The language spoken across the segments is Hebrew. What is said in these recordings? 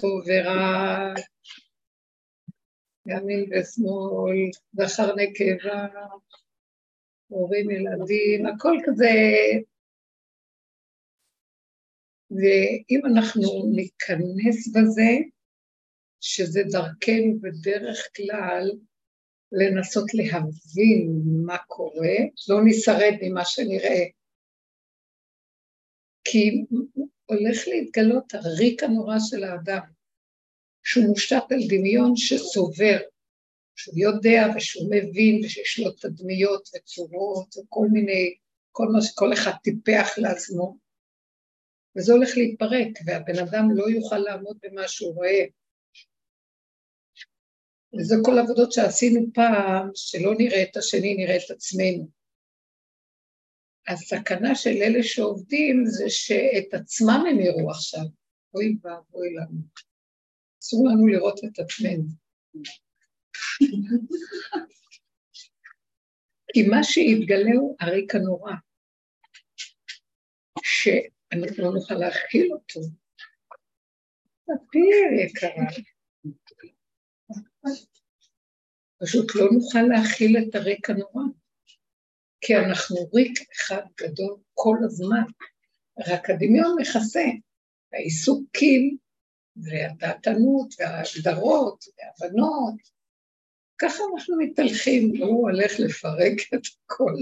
טוב ורע, ימין ושמאל, זכר נקבה, הורים ילדים, הכל כזה. ואם אנחנו ניכנס בזה, שזה דרכנו בדרך כלל לנסות להבין מה קורה, לא נשרד ממה שנראה, כי הולך להתגלות הריק הנורא של האדם, שהוא מושתת על דמיון שסובר, שהוא יודע ושהוא מבין ושיש לו תדמיות וצורות וכל מיני, כל מה שכל אחד טיפח לעצמו, וזה הולך להתפרק, והבן אדם לא יוכל לעמוד במה שהוא רואה. וזה כל העבודות שעשינו פעם, שלא נראה את השני, נראה את עצמנו. הסכנה של אלה שעובדים זה שאת עצמם הם יראו עכשיו. אוי ואבוי לנו. אסור לנו לראות את עצמנו. כי מה שהתגלה הוא הריק הנורא, שאנחנו לא נוכל להכיל אותו. תפיר יקרה. פשוט לא נוכל להכיל את הריק הנורא. כי אנחנו ריק אחד גדול כל הזמן, רק הדמיון מכסה, העיסוקים והדעתנות וההגדרות וההבנות, ככה אנחנו מתהלכים, הוא הולך לפרק את הכל.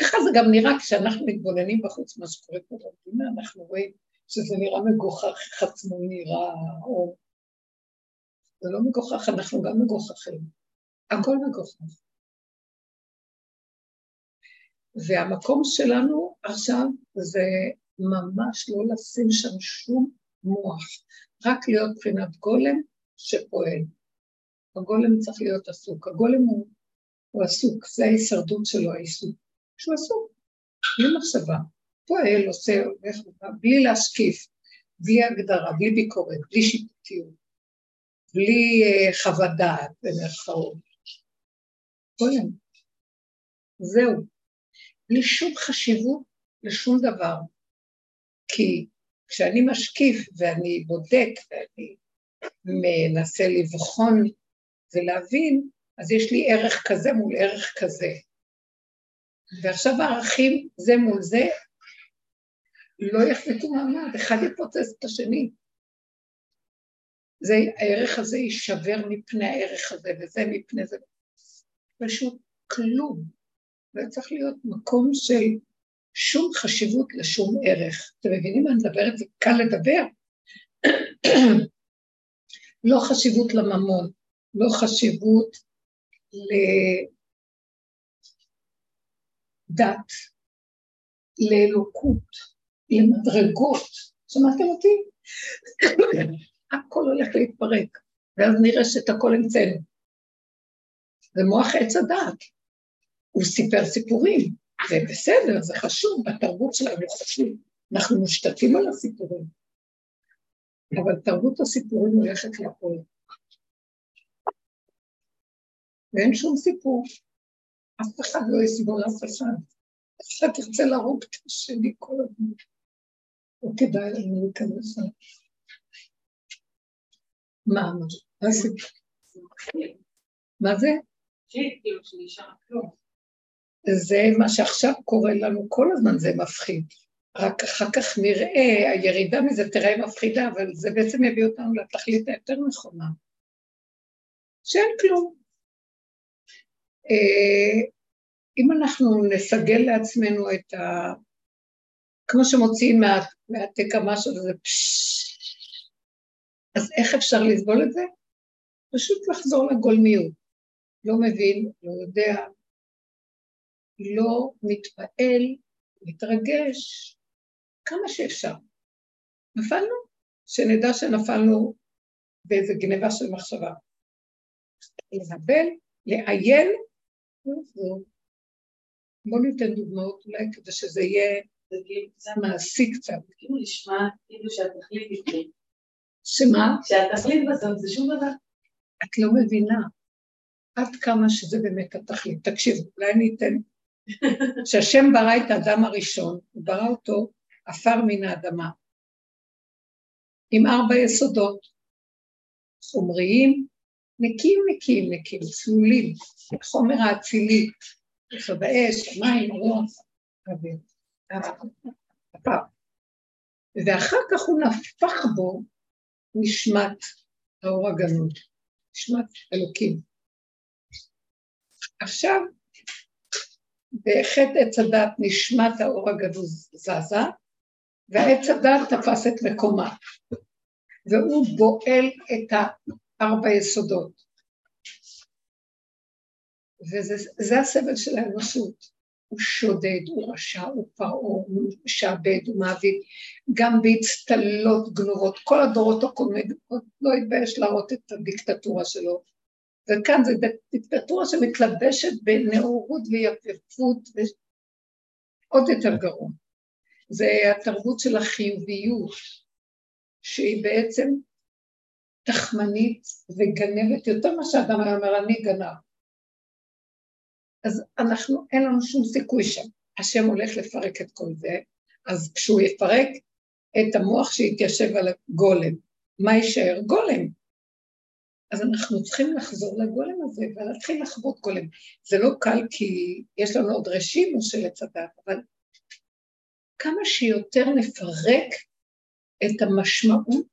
ככה זה גם נראה כשאנחנו מתבוננים בחוץ מה שקורה פה במדינה, אנחנו רואים שזה נראה מגוחך, איך עצמו נראה, או... זה לא מגוחך, אנחנו גם מגוחכים. הכל מגוחך. והמקום שלנו עכשיו זה ממש לא לשים שם שום מוח, רק להיות מבחינת גולם שפועל. הגולם צריך להיות עסוק. הגולם הוא, הוא עסוק, זה ההישרדות שלו, העיסוק. שהוא עסוק, בלי מחשבה. פועל, עושה, הולך, בלי להשקיף, בלי הגדרה, בלי ביקורת, בלי שיפוטיות, בלי uh, חוות דעת, במירכאות. גולם. זהו. בלי שום חשיבות לשום דבר. כי כשאני משקיף ואני בודק ואני מנסה לבחון ולהבין, אז יש לי ערך כזה מול ערך כזה. ועכשיו הערכים זה מול זה לא יחזיקו מעמד, אחד יפוצץ את השני. זה, הערך הזה יישבר מפני הערך הזה וזה מפני זה. פשוט כלום. זה צריך להיות מקום של שום חשיבות לשום ערך. אתם מבינים מה אני מדברת? זה קל לדבר. לא חשיבות לממון, לא חשיבות לדת, לאלוקות, למדרגות. שמעתם אותי? הכל הולך להתפרק, ואז נראה שאת הכל המצאנו. זה מוח עץ הדעת. הוא סיפר סיפורים, זה בסדר, זה חשוב, בתרבות שלנו חשוב, אנחנו מושתתים על הסיפורים, אבל תרבות הסיפורים הולכת לכל. ואין שום סיפור, אף אחד לא יסבול אף אחד, אחד תרצה להרוג את השני כל הזמן, לא כדאי לנו להיכנס לזה. מה, מה זה? מה זה? כאילו שנשאר כלום. זה מה שעכשיו קורה לנו כל הזמן, זה מפחיד. רק אחר כך נראה, הירידה מזה תראה מפחידה, אבל זה בעצם יביא אותנו לתכלית היותר נכונה. שאין כלום. אה, אם אנחנו נסגל לעצמנו את ה... כמו שמוציאים מה... מהתקע משהו וזה פששש, אז איך אפשר לסבול את זה? פשוט לחזור לגולמיות. לא מבין, לא יודע, לא מתפעל, מתרגש, כמה שאפשר. נפלנו? שנדע שנפלנו באיזה גניבה של מחשבה. להבל, לעיין, בואו ניתן דוגמאות אולי כדי שזה יהיה מעשי קצת. כאילו נשמע כאילו שהתכלית היא שמה? שהתכלית בסוף זה שום דבר. את לא מבינה עד כמה שזה באמת התכלית. תקשיבו, אולי אני אתן כשהשם ברא את האדם הראשון, הוא ברא אותו עפר מן האדמה, עם ארבע יסודות. חומריים, נקיים, נקיים, נקיים, צלולים, חומר האצילי, באש, המים, הרוח, הפעם. ואחר כך הוא נפח בו נשמת האור הגנות, נשמת אלוקים. עכשיו, בחטא עץ הדת נשמת האור הגנוז זזה, והעץ הדת תפס את מקומה, והוא בועל את הארבע יסודות. וזה הסבל של האנושות. הוא שודד, הוא רשע, הוא פרעה, הוא משעבד, הוא מעביד, גם באצטלות גנובות. כל הדורות הקודמים, לא התבייש להראות את הדיקטטורה שלו. וכאן זו דיקטטורה שמתלבשת בנאורות ויפייפות, ועוד יותר גרוע. זה התרבות של החיוביות, שהיא בעצם תחמנית וגנבת יותר ממה שאדם היה אומר, אני גנב. אז אנחנו, אין לנו שום סיכוי שם. השם הולך לפרק את כל זה, אז כשהוא יפרק את המוח שיתיישב על הגולם, מה יישאר? גולם. אז אנחנו צריכים לחזור לגולם הזה ולהתחיל לחוות גולם. זה לא קל כי יש לנו עוד רשימו של עץ הדת, אבל כמה שיותר נפרק את המשמעות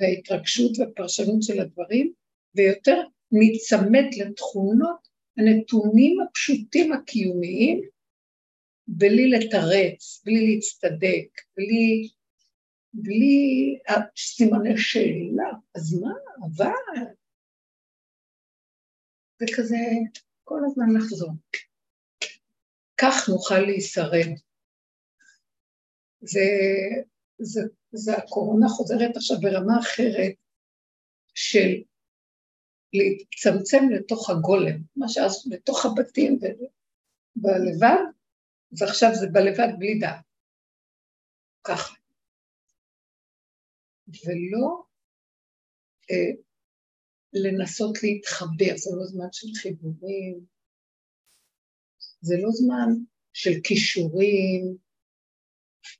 וההתרגשות והפרשנות של הדברים, ויותר ניצמד לתכונות הנתונים הפשוטים הקיומיים, בלי לתרץ, בלי להצטדק, בלי, בלי סימני שאלה, אז מה, אבל... זה כזה כל הזמן לחזור. כך נוכל להישרד. זה, זה, זה הקורונה חוזרת עכשיו ברמה אחרת של להצטמצם לתוך הגולם, מה שאז לתוך הבתים ובלבד, אז עכשיו זה בלבד בלי דעת. ככה. ולא אה, לנסות להתחבר, זה לא זמן של חיבורים, זה לא זמן של כישורים,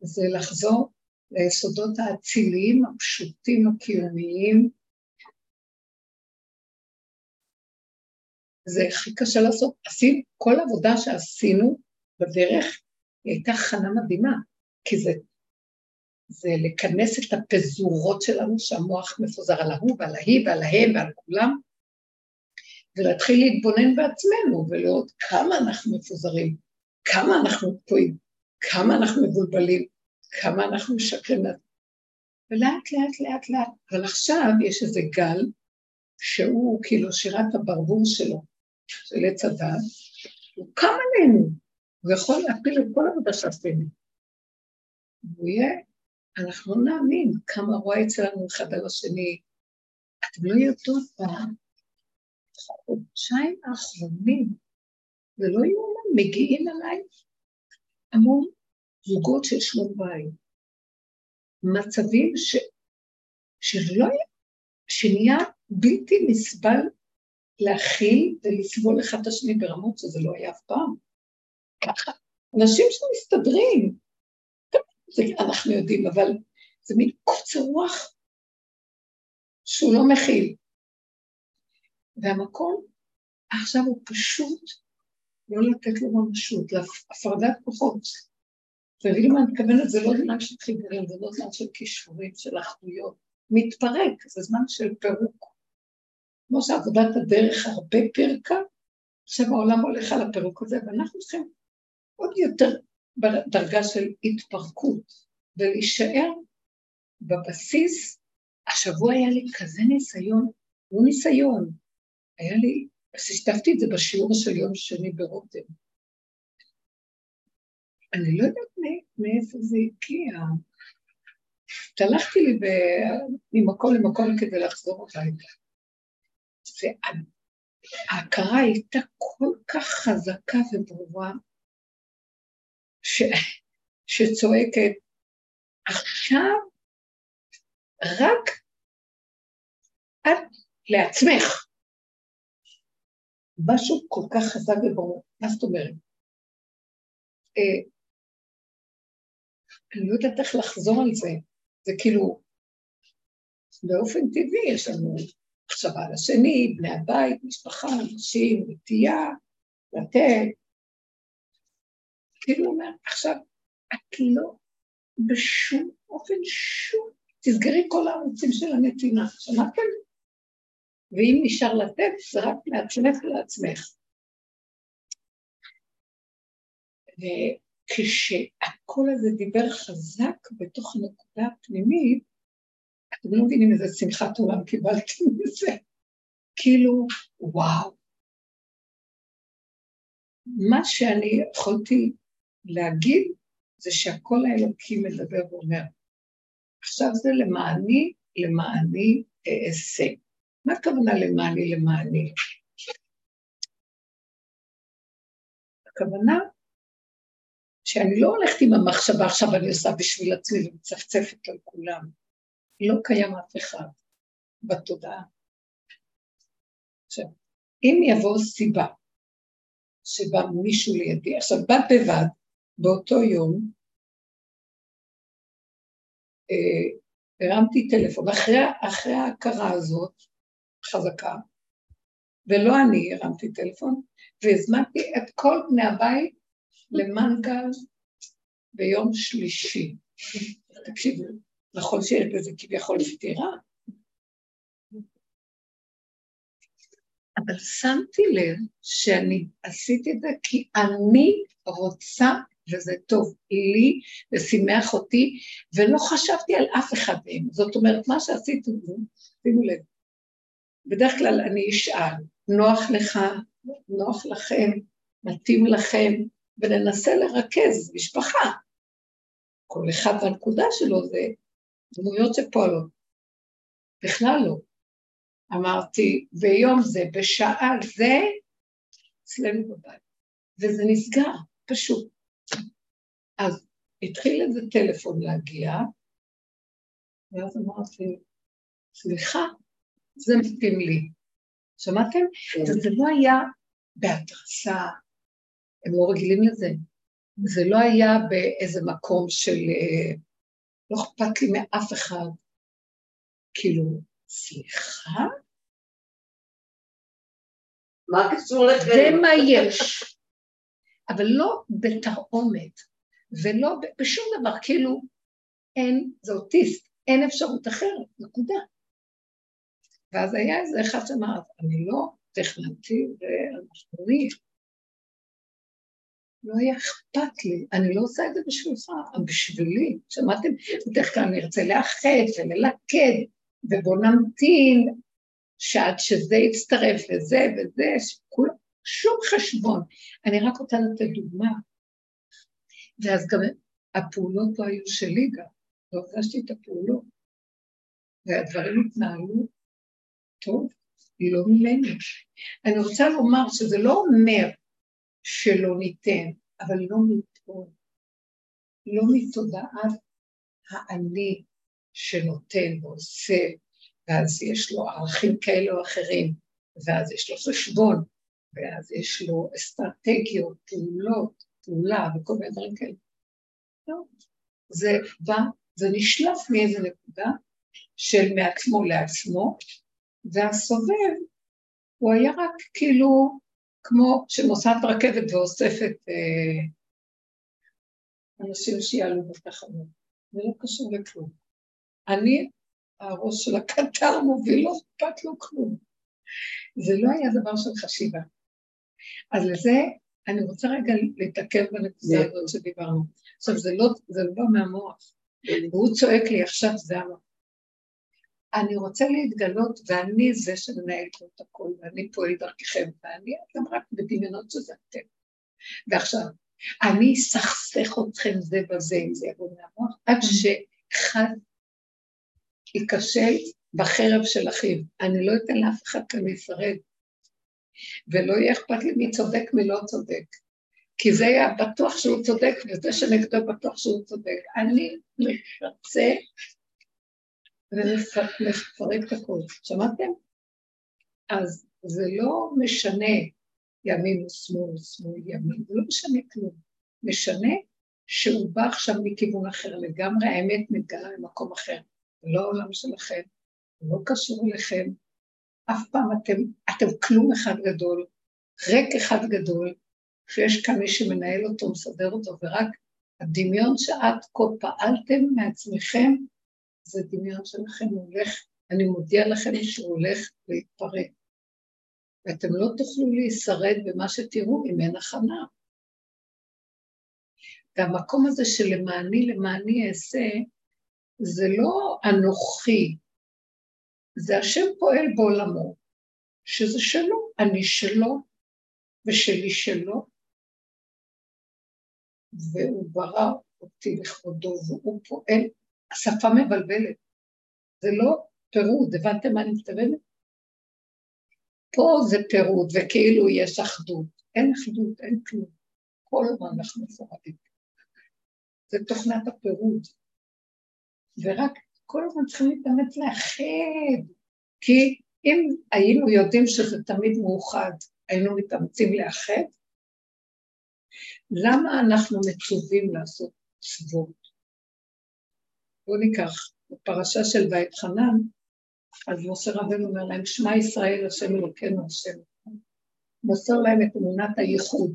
זה לחזור ליסודות האציליים הפשוטים הקיומיים, זה הכי קשה לעשות. עשינו, כל עבודה שעשינו בדרך, היא הייתה הכנה מדהימה, כי זה, זה לכנס את הפזורות שלנו, שהמוח מפוזר על ההוא ועל ההיא ועל ההם ועל כולם, ולהתחיל להתבונן בעצמנו ולראות כמה אנחנו מפוזרים, כמה אנחנו טועים, כמה אנחנו מבולבלים, כמה אנחנו משקרים. ולאט לאט לאט לאט, אבל עכשיו יש איזה גל שהוא כאילו שירת הברבור שלו, של עץ הדת, הוא קם עלינו, הוא יכול להפיל את כל העבודה שעשינו. והוא יהיה, אנחנו לא נאמין כמה רואה אצלנו אחד על השני. אתם לא יודעות בחודשיים האחרונים, זה לא יאומן, מגיעים אליי המון זוגות של שלום בית, מצבים ש... שלא, שנהיה בלתי נסבל להכיל ולסבול אחד את השני ברמות שזה לא היה אף פעם. ככה. אנשים שמסתדרים, זה אנחנו יודעים, אבל זה מין קוצר רוח שהוא לא מכיל. והמקום עכשיו הוא פשוט לא לתת לו ממשות, להפרדת כוחות. תראי למה אני מתכוונת, זה לא זמן של חיבורים, זה לא זמן של כישורים, של אחדויות. מתפרק, זה זמן של פירוק. כמו שעבודת הדרך הרבה פירקה, עכשיו העולם הולך על הפירוק הזה, ואנחנו צריכים עוד יותר בדרגה של התפרקות, ולהישאר בבסיס. השבוע היה לי כזה ניסיון, לא ניסיון, היה לי, אז השתפתי את זה בשיעור של יום שני ברותם. אני לא יודעת מאיפה זה הגיע. הלכתי לי ממקום למקום כדי לחזור הביתה. וההכרה הייתה כל כך חזקה וברורה, ש... שצועקת, עכשיו רק את לעצמך. משהו כל כך חזק וברור. מה זאת אומרת? אה, אני לא יודעת איך לחזור על זה. זה כאילו, באופן טבעי יש לנו מחשבה על השני, בני הבית, משפחה, אנשים, נטייה, לתת. כאילו אומר, עכשיו, את לא בשום אופן, שום, תסגרי כל הערוצים של הנתינה, שמעתם? ואם נשאר לתת, זה רק מעצמך לעצמך. וכשהקול הזה דיבר חזק בתוך הנקודה הפנימית, אתם לא מבינים איזה שמחת עולם קיבלתי מזה. כאילו, וואו. מה שאני יכולתי להגיד זה שהקול האלוקי מדבר ואומר, עכשיו זה למעני, למעני אעשה. מה הכוונה למעני, למעני? הכוונה שאני לא הולכת עם המחשבה, עכשיו אני עושה בשביל עצמי ומצפצפת על כולם. לא קיים אף אחד בתודעה. עכשיו, אם יבוא סיבה שבא מישהו לידי, עכשיו בד בבד, באותו יום, אה, הרמתי טלפון, אחרי, אחרי ההכרה הזאת, חזקה, ולא אני הרמתי טלפון, והזמנתי את כל בני הבית למנגל ביום שלישי. תקשיבו, נכון שיש בזה כביכול סתירה, אבל שמתי לב שאני עשיתי את זה כי אני רוצה, וזה טוב לי, ושימח אותי, ולא חשבתי על אף אחד מהם. זאת אומרת, מה שעשיתי, שימו לב, בדרך כלל אני אשאל, נוח לך, נוח לכם, מתאים לכם, וננסה לרכז משפחה. כל אחד בנקודה שלו זה דמויות שפועלות. בכלל לא. אמרתי, ביום זה, בשעה זה, אצלנו בבית. וזה נסגר, פשוט. אז התחיל איזה טלפון להגיע, ואז אמרתי, סליחה, זה מתאים לי. שמעתם? כן. זה לא היה בהתרסה, הם לא רגילים לזה. זה לא היה באיזה מקום של אה, לא אכפת לי מאף אחד. כאילו, סליחה? מה קשור לזה? זה מה יש. אבל לא בתרעומת, ולא בשום דבר, כאילו, אין, זה אוטיסט, אין אפשרות אחרת, נקודה. ואז היה איזה אחד שאמר, אני לא תכננתי ואנחנו נהיה. לא היה אכפת לי, אני לא עושה את זה בשבילך, בשבילי. שמעתם? בדרך כלל אני ארצה לאחד וללכד, ובוא נמתין שעד שזה יצטרף וזה וזה, שכול, שום חשבון. אני רק רוצה לתת דוגמה. ואז גם הפעולות לא היו שלי גם, לא הרגשתי את הפעולות. והדברים התנהלו טוב, לא ממני. אני רוצה לומר שזה לא אומר שלא ניתן, אבל לא מטעון, לא מתודעת האני שנותן ועושה, ואז יש לו ערכים כאלה או אחרים, ואז יש לו חשבון, ואז יש לו אסטרטגיות, פעולות, פעולה וכל מיני דברים כאלה. לא, זה בא, זה נשלף מאיזה נקודה של מעצמו לעצמו, והסובב הוא היה רק כאילו כמו שנוסעת רכבת ואוספת אה, אנשים שיעלו בתחנות. זה לא קשור לכלום. אני, הראש של הקטר מוביל, לא אכפת לו כלום. זה לא היה דבר של חשיבה. אז לזה אני רוצה רגע להתעכב בנקודה הזאת שדיברנו. עכשיו, זה לא, זה לא מהמוח. והוא צועק לי עכשיו, זה המוח. אני רוצה להתגלות, ואני זה שמנהל פה את הכול, ואני פועל דרככם, ואני אתם רק בדמיונות שזה אתם. ועכשיו, אני אסכסך אתכם זה בזה, אם זה יבוא מהמוח, עד mm. שאחד ייכשל בחרב של אחיו. אני לא אתן לאף אחד כאן להיפרד, ולא יהיה אכפת לי מי צודק, מי לא צודק. כי זה היה בטוח שהוא צודק, וזה שנגדו בטוח שהוא צודק. אני מפצה ולפרק את הכול. שמעתם? אז זה לא משנה ימין ושמאל, שמאל ימין, זה לא משנה כלום. משנה שהוא בא עכשיו מכיוון אחר לגמרי, האמת מתגלה ממקום אחר. לא העולם שלכם, לא קשור אליכם, אף פעם אתם, אתם כלום אחד גדול, ריק אחד גדול, שיש כאן מי שמנהל אותו, מסדר אותו, ורק הדמיון שאת כה פעלתם מעצמכם, זה דמיון שלכם הולך, אני מודיע לכם שהוא הולך להתפרק. ואתם לא תוכלו להישרד במה שתראו אם אין הכנה. והמקום הזה של למעני למעני אעשה, זה לא אנוכי, זה השם פועל בעולמו, שזה שלו, אני שלו ושלי שלו, והוא ברא אותי לכבודו, והוא פועל, השפה מבלבלת, זה לא פירוד, הבנתם מה אני מתכוונת? פה זה פירוד, וכאילו יש אחדות, אין אחדות, אין כלום, כל הזמן אנחנו מפורדים. זה תוכנת הפירוד, ורק כל הזמן צריכים להתאמץ לאחד, כי אם היינו יודעים שזה תמיד מאוחד, היינו מתאמצים לאחד, למה אנחנו מצווים לעשות צוות? בואו ניקח, בפרשה של בית חנן, אז משה רבנו אומר להם, שמע ישראל, השם אלוקינו השם. מוסר להם את אמונת הייחוד.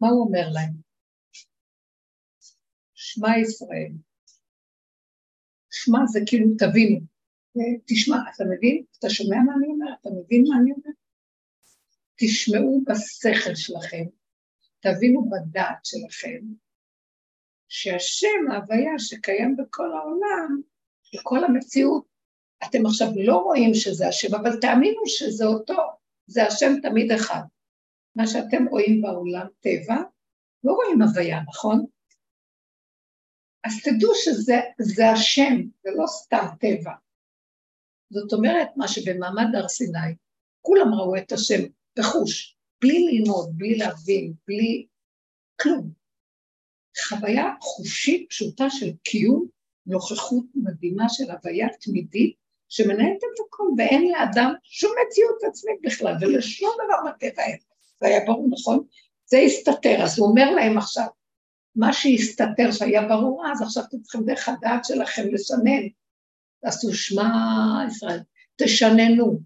מה הוא אומר להם? שמע ישראל. שמע זה כאילו תבינו. תשמע, אתה מבין? אתה שומע מה אני אומר? אתה מבין מה אני אומר? תשמעו בשכל שלכם, תבינו בדעת שלכם, שהשם, ההוויה שקיים בכל העולם, בכל המציאות, אתם עכשיו לא רואים שזה השם, אבל תאמינו שזה אותו, זה השם תמיד אחד. מה שאתם רואים בעולם טבע, לא רואים הוויה, נכון? אז תדעו שזה השם, זה לא סתם טבע. זאת אומרת, מה שבמעמד הר סיני, כולם ראו את השם בחוש, בלי ללמוד, בלי להבין, בלי כלום. חוויה חושית פשוטה של קיום, נוכחות מדהימה של הוויה תמידית, שמנהלת את הכל, ואין לאדם שום מציאות עצמית בכלל, ולשום דבר בטבע אין. זה היה ברור, נכון? זה הסתתר, אז הוא אומר להם עכשיו, מה שהסתתר שהיה ברור אז, עכשיו אתם צריכים דרך הדעת שלכם לשנן. תעשו שמע ישראל, תשננו,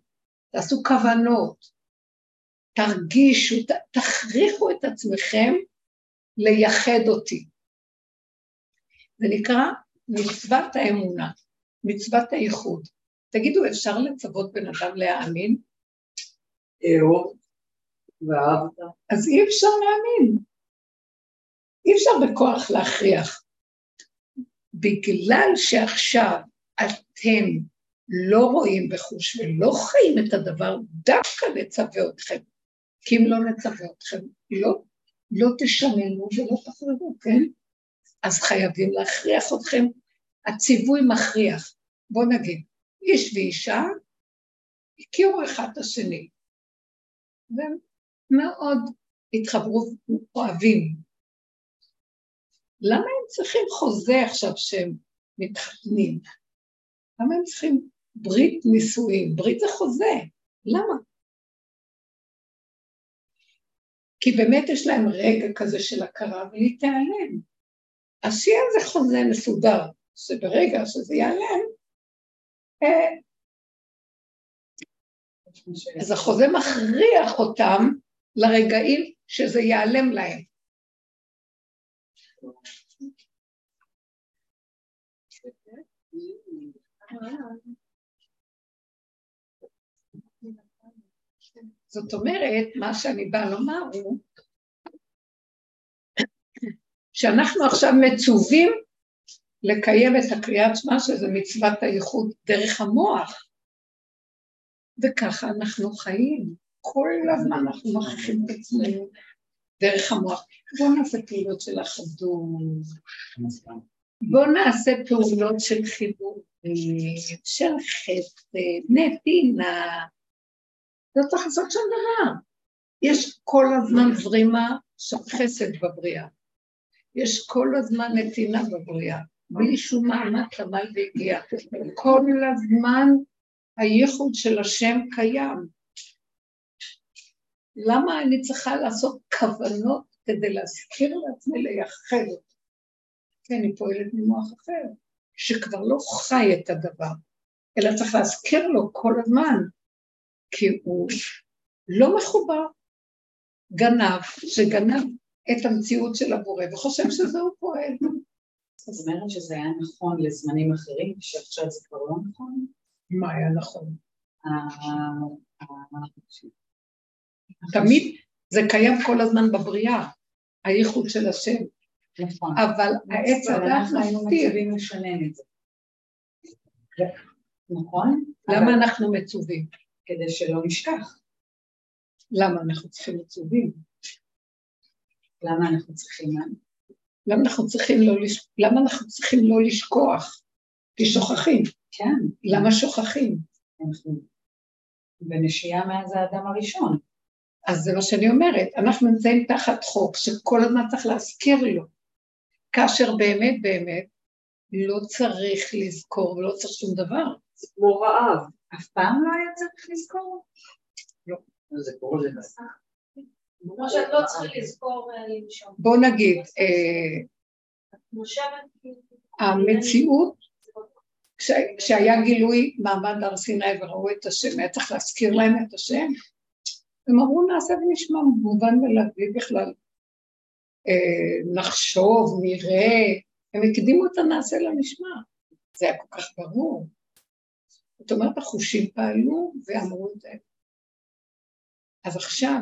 תעשו כוונות, תרגישו, ת, תכריחו את עצמכם לייחד אותי. זה נקרא מצוות האמונה, מצוות הייחוד. תגידו, אפשר לצוות בן אדם להאמין? אהוב. אז אי אפשר להאמין. אי אפשר בכוח להכריח. בגלל שעכשיו אתם לא רואים בחוש ולא חיים את הדבר, דווקא נצווה אתכם. כי אם לא נצווה אתכם, לא, לא תשננו ולא תחזרו, כן? אז חייבים להכריח אתכם. הציווי מכריח. בואו נגיד, איש ואישה הכירו אחד את השני, והם מאוד התחברו, אוהבים. למה הם צריכים חוזה עכשיו שהם מתחתנים? למה הם צריכים ברית נישואים? ברית זה חוזה, למה? כי באמת יש להם רגע כזה של הכרה והיא תיעלם. אז שיהיה איזה חוזה מסודר, שברגע שזה ייעלם, אה, אז החוזה מכריח אותם לרגעים שזה ייעלם להם. זאת אומרת, מה שאני באה לומר הוא שאנחנו עכשיו מצווים לקיים את הקריאת שמע, שזה מצוות הייחוד דרך המוח, וככה אנחנו חיים. כל הזמן אנחנו מכריחים את עצמנו דרך המוח. בואו נעשה פעילות של אחדות, בואו נעשה פעולות של חיבור, של חסד, נתינה, לא צריך לעשות שום דבר. יש כל הזמן זרימה של חסד בבריאה. יש כל הזמן נתינה בבריאה, בלי שום מאמץ עמל והגיע. כל הזמן הייחוד של השם קיים. למה אני צריכה לעשות כוונות כדי להזכיר לעצמי לייחד אותו? כי אני פועלת ממוח אחר, שכבר לא חי את הדבר. אלא צריך להזכיר לו כל הזמן, כי הוא לא מחובר. גנב, שגנב את המציאות של הבורא וחושב שזה הוא פועל. זאת אומרת שזה היה נכון לזמנים אחרים, שעכשיו זה כבר לא נכון? מה היה נכון? תמיד זה קיים כל הזמן בבריאה, הייחוד של השם. נכון. אבל העץ הדעת מסתיר. נכון? למה אנחנו מצווים? כדי שלא נשכח. למה אנחנו צריכים מצווים? למה אנחנו צריכים מה? למה אנחנו צריכים לא, לש... למה אנחנו צריכים לא לשכוח? כי שוכחים. כן. למה שוכחים? אנחנו בנשייה מאז האדם הראשון. אז זה מה שאני אומרת, אנחנו נמצאים תחת חוק שכל הזמן צריך להזכיר לו, כאשר באמת באמת לא צריך לזכור ולא צריך שום דבר. זה כמו רעב. אף פעם לא היה צריך לזכור? לא. זה קורה לזה. כמו שאת לא צריכה לזכור אה, לנשום. בוא נגיד. המציאות, כש, כשהיה גילוי מעמד הר סיני וראו את השם, היה צריך להזכיר להם את השם? הם אמרו נעשה ונשמע, מובן ולהביא בכלל. אה, נחשוב, נראה, הם הקדימו את הנעשה לנשמע. זה היה כל כך ברור. זאת אומרת, החושים פעלו ואמרו את זה. אז עכשיו,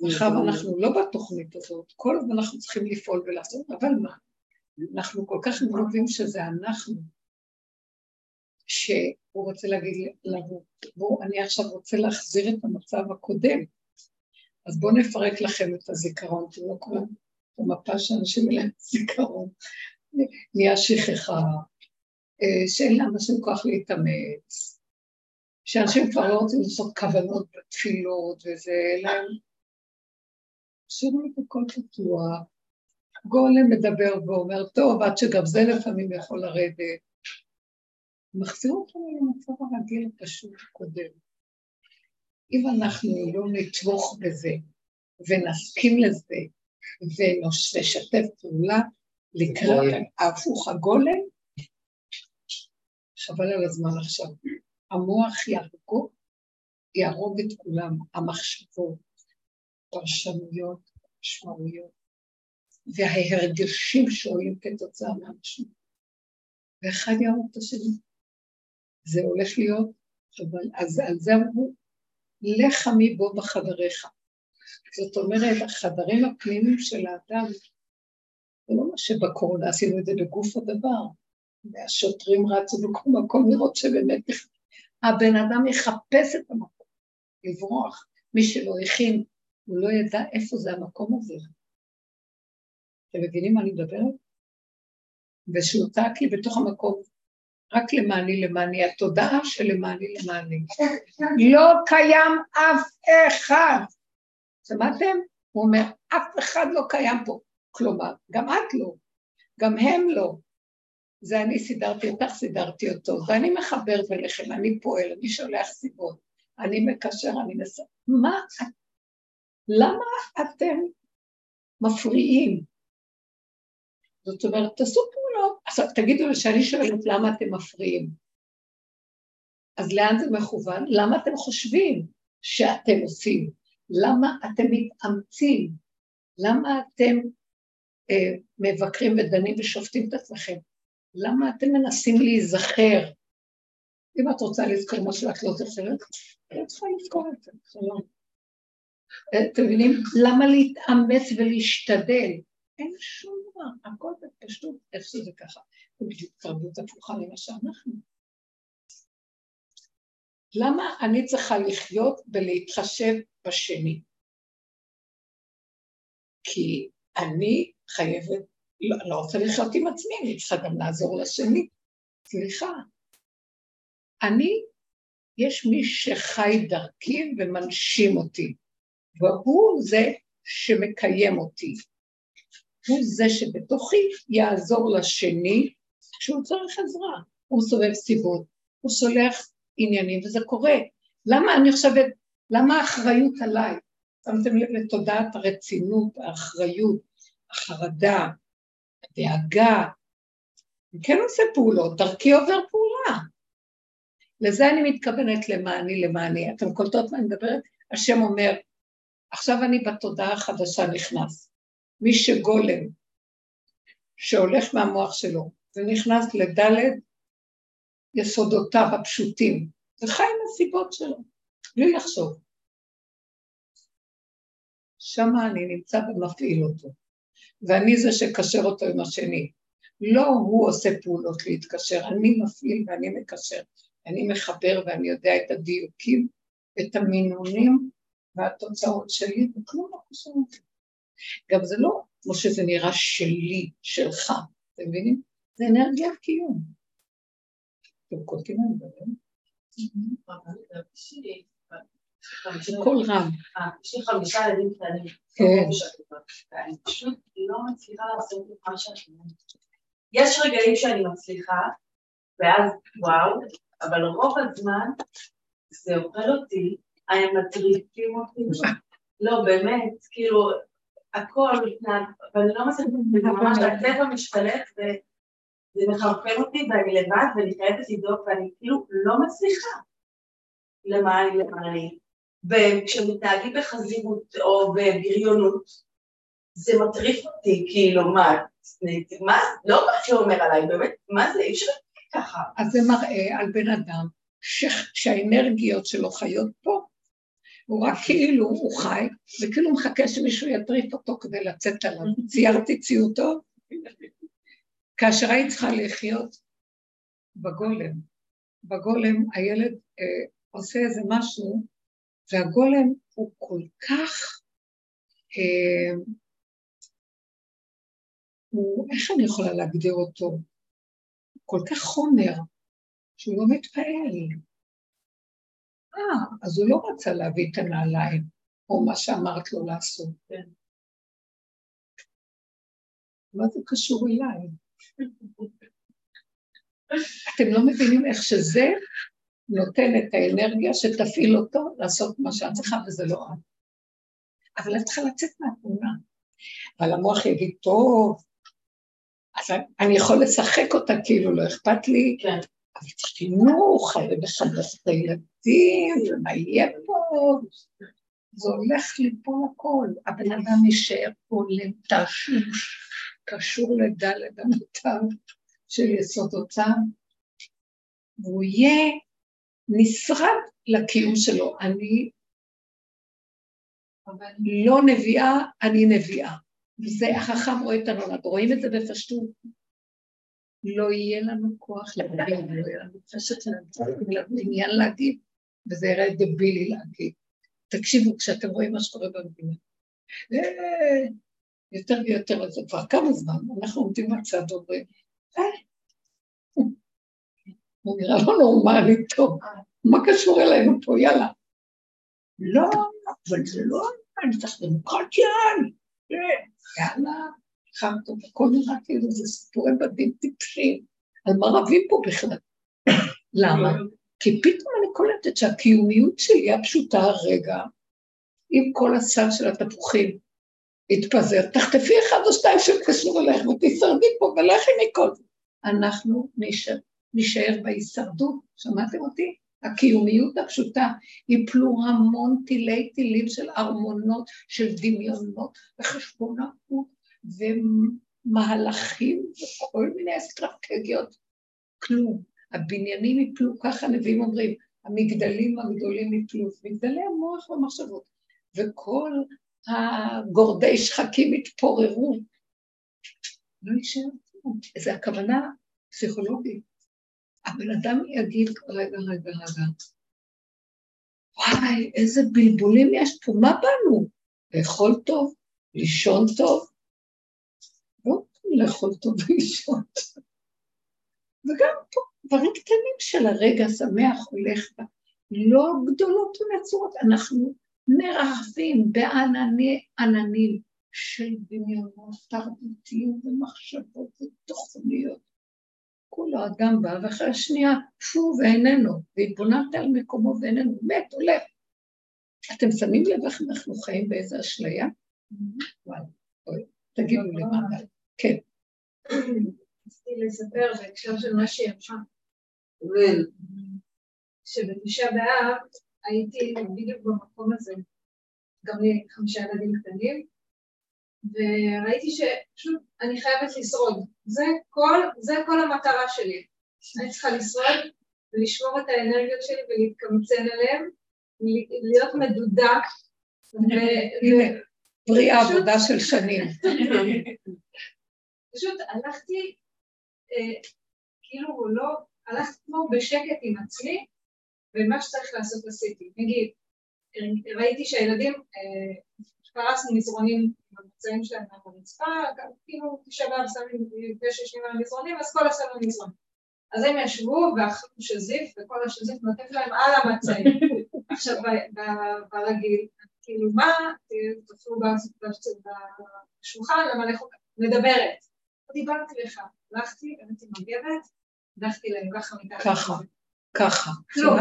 מאחר ואנחנו לא בתוכנית הזאת, כל הזמן אנחנו צריכים לפעול ולעשות, אבל מה? אנחנו כל כך גרובים שזה אנחנו, שהוא רוצה להגיד לנו, בואו, אני עכשיו רוצה להחזיר את המצב הקודם, אז בואו נפרק לכם את הזיכרון, אתם לא כולם, במפה שאנשים אין להם זיכרון, נהיה שכחה, אה, שאין לאנשים כוח להתאמץ, שאנשים כבר לא רוצים לעשות כוונות בתפילות וזה, אלא את הכל פתוח, גולם מדבר ואומר, טוב, עד שגם זה לפעמים יכול לרדת. מחזיר אותנו למצב הרגיל הפשוט קודם. אם אנחנו לא נתמוך בזה ונסכים לזה ונשתף פעולה לקראת ההפוך הגולם, חבל על הזמן עכשיו. המוח יהרוג, יהרוג את כולם, המחשבות, פרשנויות, משמעויות, וההרגשים שעולים כתוצאה מהמשמעות. ואחד יהרוג את השני. זה הולך להיות, אבל אז על זה אמרו, לך מבוא בחדריך. זאת אומרת, החדרים הפנימיים של האדם, זה לא מה שבקורונה עשינו את זה בגוף הדבר, והשוטרים רצו בכל מקום לראות שבאמת הבן אדם יחפש את המקום, לברוח. מי שלא הכין הוא לא ידע איפה זה המקום הזה. אתם מבינים מה אני מדברת? ושהוא צעק לי בתוך המקום, רק למעני למעני, התודעה של למעני למעני. לא קיים אף אחד. שמעתם? הוא אומר, אף אחד לא קיים פה. כלומר, גם את לא, גם הם לא. זה אני סידרתי אותך, סידרתי אותו, ואני מחבר ביניכם, אני פועל, אני שולח סיבות, אני מקשר, אני מס... מה למה אתם מפריעים? זאת אומרת, תעשו פעולות. עכשיו, תגידו לי שאני שואלת למה אתם מפריעים. אז לאן זה מכוון? למה אתם חושבים שאתם עושים? למה אתם מתאמצים? למה אתם אה, מבקרים ודנים ושופטים את עצמכם? למה אתם מנסים להיזכר? אם את רוצה לזכור משהו את לא זוכרת, את צריכה לזכור את זה, שלום. אתם מבינים? למה להתאמץ ולהשתדל? אין שום דבר, הכל בפשוט, איך שזה ככה. זה בדיוק תרבות הפוכה ממה שאנחנו. למה אני צריכה לחיות ולהתחשב בשני? כי אני חייבת, לא, לא רוצה לחיות עם עצמי, אני צריכה גם לעזור לשני. סליחה. אני, יש מי שחי דרכי ומנשים אותי. והוא זה שמקיים אותי. הוא זה שבתוכי יעזור לשני כשהוא צריך עזרה. הוא סובב סיבות, הוא סולח עניינים, וזה קורה. למה אני חושבת, למה האחריות עליי? שמתם לב לתודעת הרצינות, האחריות, החרדה, הדאגה. אני כן עושה פעולות, דרכי עובר פעולה. לזה אני מתכוונת למעני למעני. אתם קולטות מה אני מדברת? השם אומר, עכשיו אני בתודעה החדשה נכנס. מי שגולם, שהולך מהמוח שלו ונכנס לדלת יסודותיו הפשוטים, וחי עם הסיבות שלו, בלי לחשוב. שמה אני נמצא ומפעיל אותו, ואני זה שקשר אותו עם השני. לא הוא עושה פעולות להתקשר, אני מפעיל ואני מקשר, אני מחבר ואני יודע את הדיוקים, את המינונים והתוצאות שלי, וכלום לא קשור. גם זה לא כמו שזה נראה שלי, שלך, אתם מבינים? זה אנרגיית קיום. אתם קולטים אני מדבר? זה קול רם. יש לי חמישה ילדים קטנים. כן. ואני פשוט לא מצליחה לעשות את מה שאת אומרת. יש רגעים שאני מצליחה, ואז וואו, אבל רוב הזמן זה אוכל אותי, הם מטריפים אותי. לא, באמת, כאילו, הכל מתנהג, ואני לא מצליחה, ממש הטבע משתלט, וזה מחרפן אותי, ואני לבד, ואני חייבת לדאוג, ואני כאילו לא מצליחה. למה אני, למה אני. וכשמתנהגים בחזירות או בבריונות, זה מטריף אותי, כאילו, מה, מה, לא מה שאומר עליי, באמת, מה זה, אי אפשר ככה. אז זה מראה על בן אדם שהאנרגיות שלו חיות פה, הוא רק כאילו, הוא חי, וכאילו מחכה שמישהו יטריף אותו כדי לצאת עליו. ציירתי ציור טוב, כאשר היית צריכה לחיות בגולם. בגולם הילד אה, עושה איזה משהו, והגולם הוא כל כך, אה, הוא, איך אני יכולה להגדיר אותו? כל כך חומר, שהוא לא מתפעל. אה, אז הוא לא רצה להביא את הנעליים, או מה שאמרת לו לעשות. כן. מה זה קשור אליי? אתם לא מבינים איך שזה נותן את האנרגיה שתפעיל אותו לעשות מה שאת צריכה, וזה לא את. אבל את צריכה לצאת מהתמונה. אבל המוח יגיד, טוב, אז אני יכול לשחק אותה כאילו לא אכפת לי, כן. אבל חינוך, חייב לחנך את הילדים, ומה יהיה פה? זה הולך ליפול הכל. הבן אדם יישאר פה לתשוש, קשור לדלת אמותיו של יסודותיו, והוא יהיה נשרד לקיום שלו. אני לא נביאה, אני נביאה. וזה החכם רואה את הנולד, רואים את זה בפשטות. לא יהיה לנו כוח להגיד, לא יהיה לנו חשת עניין להגיד, וזה יראה דבילי להגיד. תקשיבו, כשאתם רואים מה שקורה במדינה, יותר ויותר, זה כבר כמה זמן, אנחנו עומדים בצד ואומרים, אה, הוא נראה לא נורמלי טוב, מה קשור אלינו פה, יאללה. לא, אבל זה לא, אני צריך דמוקרטיה, יאללה, חרטו, הכל נראה כאילו זה סיפורי בדים טיפשים, על מה רבים פה בכלל? למה? כי פתאום אני קולטת שהקיומיות שלי הפשוטה הרגע, עם כל הסל של התפוחים התפזר, תחטפי אחד או שתיים שקשור אליך ותישרדי פה ולכי מכל זה. אנחנו נשאר, נשאר בהישרדות, שמעתם אותי? הקיומיות הפשוטה, יפלו המון תילי תילים של ארמונות, של דמיונות וחשבונות ומהלכים וכל מיני אסטרטגיות, כלום. הבניינים יפלו, ככה הנביאים אומרים, המגדלים הגדולים יפלו, מגדלי המוח והמחשבות, וכל הגורדי שחקים יתפוררו. לא יישאר כלום. זה הכוונה פסיכולוגית. הבן אדם יגיד, רגע, רגע, רגע, וואי, איזה בלבולים יש פה, מה באנו? לאכול טוב, לישון טוב, לא לאכול טוב ולישון טוב. וגם פה, דברים קטנים של הרגע שמח הולך בה, לא גדולות ונצורות, אנחנו מרחבים בענני עננים של דמיונות תרבותיים ומחשבות ותוכניות. כולו אדם בא, ואחרי השנייה, פו, ואיננו, והתבוננת על מקומו ואיננו, מת, הולך. אתם שמים לב איך אנחנו חיים באיזה אשליה? וואי, אוי, תגידו לי מה כן. רציתי לספר בהקשר של מה שהיא אמרה. שבתשעה באב הייתי בדיוק במקום הזה, גם לי חמישה ילדים קטנים, וראיתי שפשוט אני חייבת לשרוד. זה כל, זה כל המטרה שלי. אני צריכה לשרוד ולשמור את האנרגיות שלי ולהתקמצן עליהן, להיות מדודה. פרי העבודה של שנים. פשוט הלכתי, אה, כאילו לא, הלכתי כמו בשקט עם עצמי, ומה שצריך לעשות עשיתי. נגיד, ראיתי שהילדים, אה, פרסנו מזרונים במוצאים שלהם על הרצפה, כאילו באב שמים פשע שנים על המזרונים, אז כל הסלון מזרון. אז הם ישבו ואכלו שזיף, וכל השזיף נוטף להם על המצעים. עכשיו, ברגיל, כאילו מה, תאכלו בשולחן, למלא חוקה, מדברת. לא דיברתי לך, הלכתי, הבאתי מגבת, הלכתי להם ככה מתחת. ככה, ככה. כלום.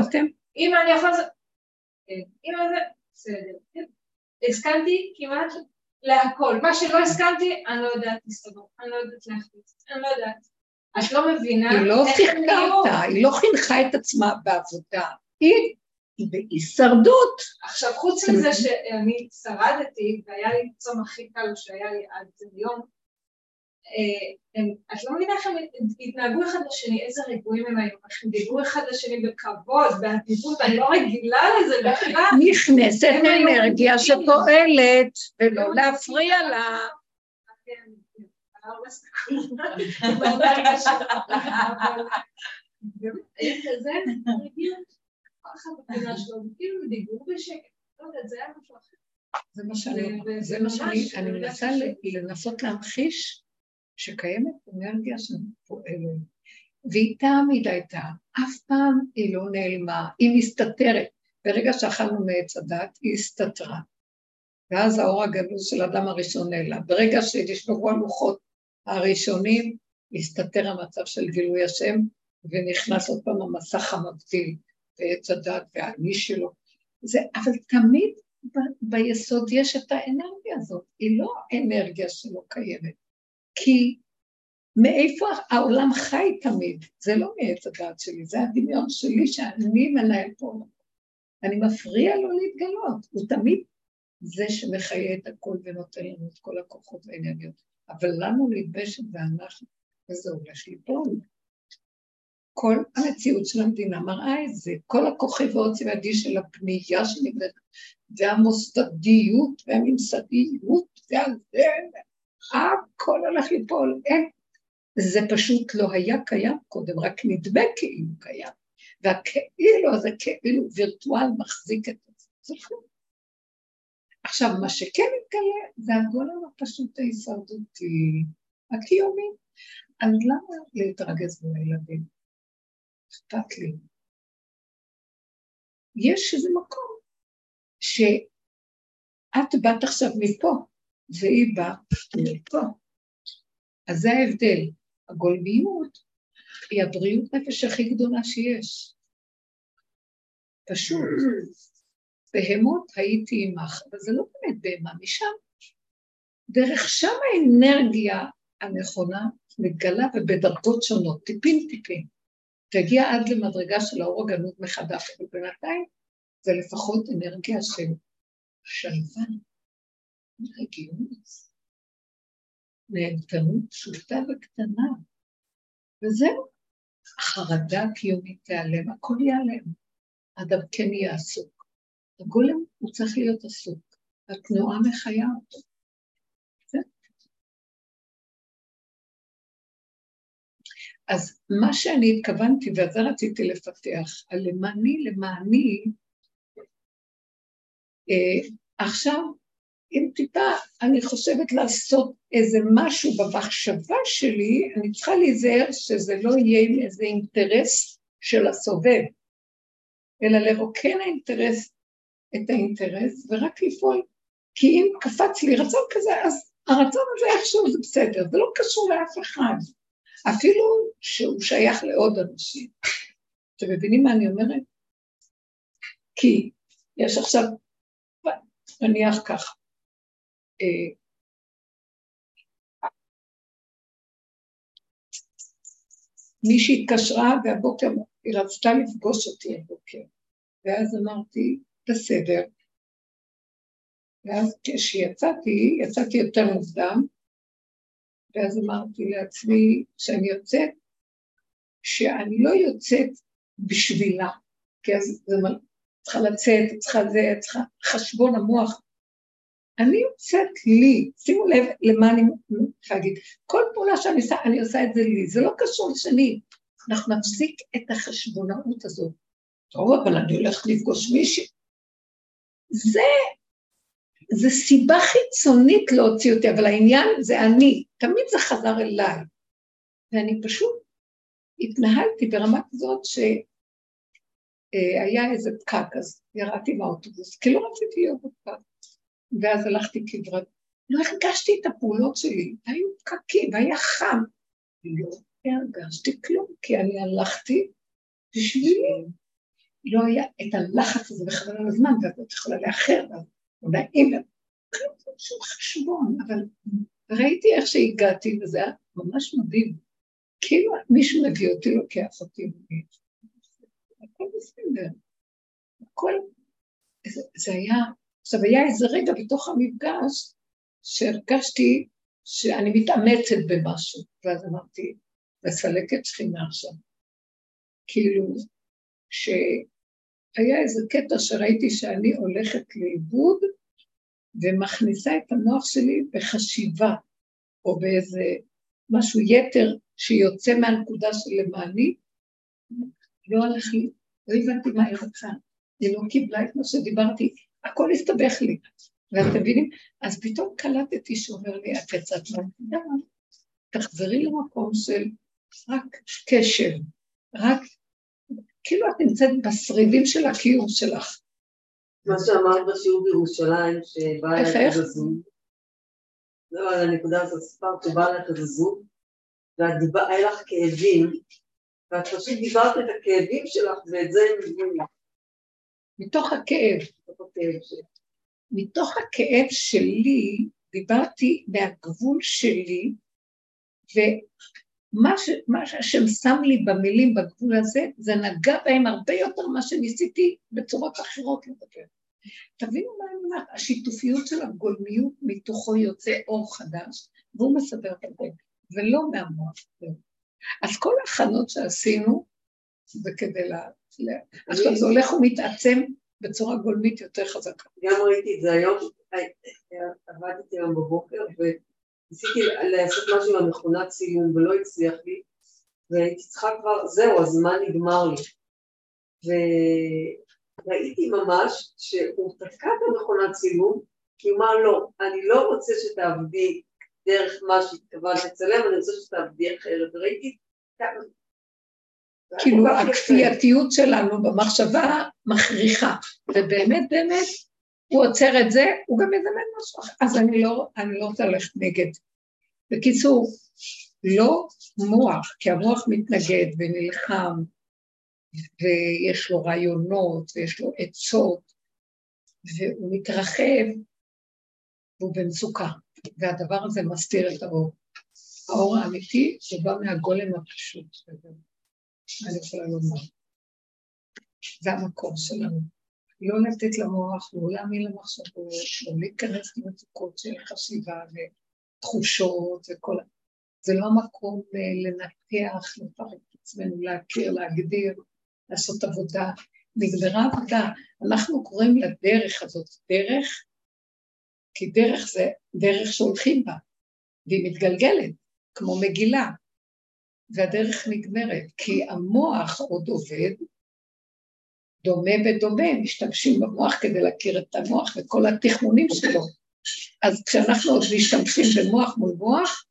אם אני יכול לעשות... כן, אם אני... בסדר. הסכמתי כמעט להכל. מה שלא הסכמתי, אני לא יודעת להסתדר, אני לא יודעת להחליט, אני לא יודעת. את לא מבינה היא לא שיחקה אותה, היא לא חינכה את עצמה בעבודה. היא בהישרדות. עכשיו, חוץ מזה שאני שרדתי, והיה לי צום הכי קל שהיה לי עד היום, אה, את לא מבינה איך הם התנהגו אחד לשני, איזה רגועים הם היו, איך הם דיברו אחד לשני בכבוד, באדיבות, אני לא רגילה לזה בכלל. נכנסת אנרגיה שפועלת, ולא להפריע לה. זה מה שאני, זה מה שאני, אני מנסה לנסות להמחיש שקיימת אנרגיה שפועלת, והיא תמיד הייתה, אף פעם היא לא נעלמה, היא מסתתרת. ברגע שאכלנו מעץ הדת, היא הסתתרה. ואז האור הגנוז של האדם הראשון נעלם. ברגע שנשמרו הלוחות הראשונים, הסתתר המצב של גילוי השם, ונכנס עוד פעם המסך המבדיל, ועץ הדת והאני שלו. זה, אבל תמיד ב, ביסוד יש את האנרגיה הזאת, היא לא אנרגיה שלא קיימת. כי מאיפה העולם חי תמיד, זה לא מעץ הדעת שלי, זה הדמיון שלי שאני מנהל פה. אני מפריע לו להתגלות, הוא תמיד זה שמחיה את הכל ונותן לנו את כל הכוחות והאנרגיות. אבל לנו להתבייש ואנחנו, וזה הולך ליפול. כל המציאות של המדינה מראה את זה, כל הכוכי ועוצם ידי של הפנייה שנבנית, והמוסדיות והממסדיות, והזה, הכל הולך ליפול, אין. זה פשוט לא היה קיים קודם, רק נדמה כאילו קיים. והכאילו הזה כאילו וירטואל מחזיק את זה. עכשיו, מה שכן מתגלה זה הגולם הפשוט ההישרדותי, הקיומי. אז למה להתרגז בין הילדים? אכפת לי. יש איזה מקום שאת באת עכשיו מפה, והיא באה מפה. אז זה ההבדל. הגולמיות היא הבריאות נפש הכי גדולה שיש. פשוט. בהמות הייתי עמך, אבל זה לא באמת בהמה, משם. דרך שם האנרגיה הנכונה מתגלה ובדרגות שונות, טיפין טיפין. תגיע עד למדרגה של האור הגנות מחדש, ובינתיים זה לפחות אנרגיה של שלווה, רגיעות, נהנתנות פשוטה וקטנה, וזהו. החרדה הקיומית תיעלם, הכל ייעלם. אדם כן יהיה עסוק. הגולם הוא צריך להיות עסוק, התנועה מחיה אותו. אז מה שאני התכוונתי, וזה רציתי לפתח, על למעני למעני, אה, עכשיו, אם טיפה אני חושבת לעשות איזה משהו במחשבה שלי, אני צריכה להיזהר שזה לא יהיה עם איזה אינטרס של הסובב, אלא לרוקן האינטרס את האינטרס ורק לפעול. כי אם קפץ לי רצון כזה, אז הרצון הזה איכשהו זה בסדר, זה לא קשור לאף אחד. אפילו שהוא שייך לעוד אנשים. אתם מבינים מה אני אומרת? כי יש עכשיו, נניח ככה, מישהי התקשרה והבוקר היא רצתה לפגוש אותי הבוקר, ואז אמרתי, בסדר. ואז כשיצאתי, יצאתי יותר מוקדם, ואז אמרתי לעצמי שאני יוצאת, שאני לא יוצאת בשבילה, כי אז זה. צריכה לצאת, צריכה זה, צריכה חשבון המוח. אני יוצאת לי, שימו לב למה אני צריכה להגיד, כל פעולה שאני עושה, אני עושה את זה לי, זה לא קשור לשני. אנחנו נפסיק את החשבונאות הזאת. טוב, אבל אני הולכת לפגוש מישהי. זה, זה סיבה חיצונית להוציא אותי, אבל העניין זה אני, תמיד זה חזר אליי. ואני פשוט התנהלתי ברמה כזאת שהיה איזה פקק, אז ירדתי מהאוטובוס, כי לא רציתי להיות בפקק. ואז הלכתי כברת, לא הרגשתי את הפעולות שלי, היו פקקים, והיה חם. לא הרגשתי כלום, כי אני הלכתי בשבילי. לא היה את הלחץ הזה בכלל על הזמן, ואת לא יכולה לאחר, ואז נעים, כלום, שום חשבון, אבל ראיתי איך שהגעתי, וזה היה ממש מדהים. כאילו מישהו מביא אותי, לוקח אותי, הכל בסדר. הכל, זה, זה היה, עכשיו היה איזה רגע בתוך המפגש שהרגשתי שאני מתאמצת במשהו, ואז אמרתי, מסלקת שכינה עכשיו. כאילו, שהיה איזה קטע שראיתי שאני הולכת לאיבוד ומכניסה את המוח שלי בחשיבה, או באיזה משהו יתר שיוצא מהנקודה של למעני, לא הלך לי, לא הבנתי מה היא רצה, היא לא קיבלה את מה שדיברתי, הכל הסתבך לי. ואתם מבינים? אז פתאום קלטתי שאומר לי, את יצאת מהנקודה, תחזרי למקום של רק קשב, רק, כאילו את נמצאת בשרידים של הקיום שלך. מה שאמרת בשיעור בירושלים, שבא אליך זוג, לא, על הנקודה הזאת סיפרת שבא אליך איזה זוג, והיה לך כאבים, ואת פשוט דיברת את הכאבים שלך, ואת זה הם מבינים לך. מתוך הכאב. שלי. מתוך הכאב שלי, דיברתי מהגבול שלי, ומה שהשם שם לי במילים בגבול הזה, זה נגע בהם הרבה יותר ממה שניסיתי בצורות אחרות לדבר. תבינו מה אני אומרת, השיתופיות של הגולמיות מתוכו יוצא אור חדש, והוא מסבר את הדרך. ולא מהמוח. אז כל ההכנות שעשינו, זה כדי. עכשיו זה הולך ומתעצם בצורה גולמית יותר חזקה. גם ראיתי את זה היום, עבדתי היום בבוקר וניסיתי לעשות משהו עם המכונת סיום ולא הצליח לי והייתי צריכה כבר, זהו, הזמן נגמר לי. וראיתי ממש שהוא תקע את המכונת צילום, כי הוא אמר לא, אני לא רוצה שתעבדי דרך מה שהתכוונת לצלם, אני רוצה שתעבדי אחרת. ראיתי כאילו הכפייתיות שלנו במחשבה מכריחה, ובאמת באמת הוא עוצר את זה, הוא גם מזמן משהו אחר, אז אני לא, אני לא רוצה ללכת נגד. בקיצור, לא מוח, כי המוח מתנגד ונלחם, ויש לו רעיונות, ויש לו עצות, והוא מתרחב, והוא במצוקה. והדבר הזה מסתיר את האור. האור האמיתי שבא מהגולם הפשוט. אני יכולה לומר. זה המקור שלנו. לא לתת למוח, לא להאמין למחשבות, לא להיכנס למצוקות של חשיבה ותחושות וכל... זה לא המקום אה, לנתח, לפרק את עצמנו, להכיר, להגדיר, לעשות עבודה. נגמרה עבודה. אנחנו קוראים לדרך הזאת דרך כי דרך זה דרך שהולכים בה, והיא מתגלגלת, כמו מגילה, והדרך נגמרת, כי המוח עוד עובד, דומה ודומה, משתמשים במוח כדי להכיר את המוח וכל התכמונים שלו. אז כשאנחנו עוד משתמשים במוח מול מוח,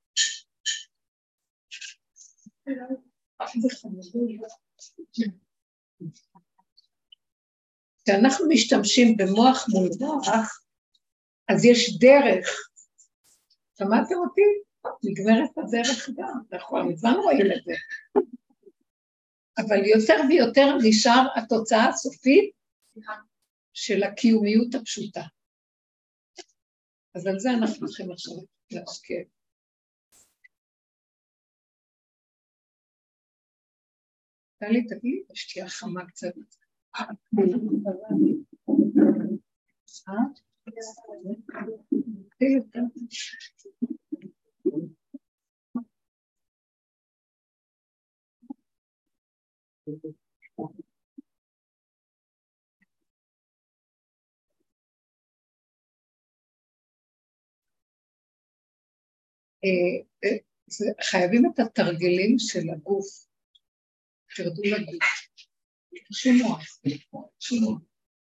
כשאנחנו משתמשים במוח מול מוח, אז יש דרך. שמעתם אותי? נגמרת הדרך גם, אנחנו מזמן רואים את זה. אבל יותר ויותר נשאר התוצאה הסופית של הקיומיות הפשוטה. אז על זה אנחנו צריכים עכשיו להשקיע. טלי, תגידי, שתהיה חמה קצת. חייבים את התרגילים של הגוף, תרדו לגוף. שום מוח, שום מוח.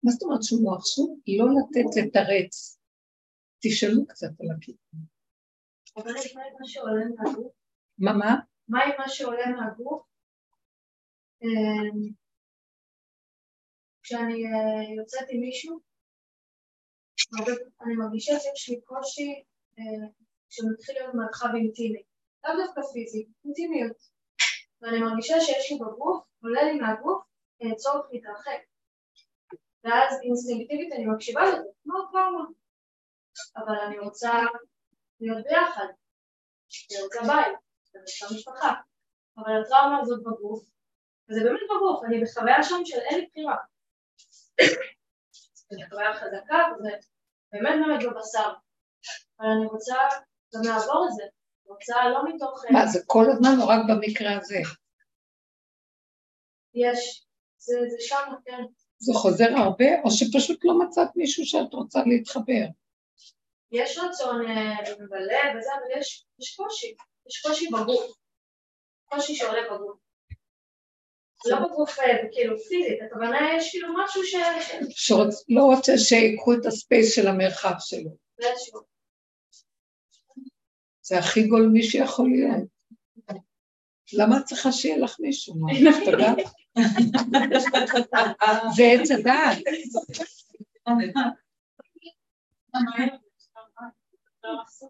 מה זאת אומרת שום מוח? שום לא לתת לתרץ. תשאלו קצת על הכיוון. אבל מה עם מה שעולה מהגוף? מה, מה? מה עם מה שעולה מהגוף? אמ, כשאני אה, יוצאת עם מישהו, אני מרגישה שיש לי קושי אה, שמתחיל להיות מרחב אינטימי, לאו דווקא פיזי, אינטימיות. ואני מרגישה שיש לי בגוף, עולה לי מהגוף, אה, צורך להתרחק. ואז אינסטינקטיבית אני מקשיבה לזה, כמו טראומה. אבל אני רוצה להיות ביחד, אני רוצה בית, אני רוצה משפחה. אבל הטראומה הזאת בגוף, וזה באמת בגוף, אני בחוויה שם של אין לי בחירה. זו חוויה חזקה, וזה באמת באמת בבשר. אבל אני רוצה גם לעבור את זה, רוצה לא מתוך... מה, זה כל הזמן או רק במקרה הזה? יש, זה, זה שם, כן. זה חוזר הרבה, או שפשוט לא מצאת מישהו שאת רוצה להתחבר? יש רצון בלב אה, וזה, אבל יש, יש קושי, יש קושי בגוף, קושי שעולה בגוף. לא בגוף אה, כאילו פיזית, הכוונה יש כאילו משהו ש... שלא רוצה שיקחו את הספייס של המרחב שלו. זה הכי גולמי שיכול להיות. למה את צריכה שיהיה לך מישהו? מה, תודה? זה עץ הדעת.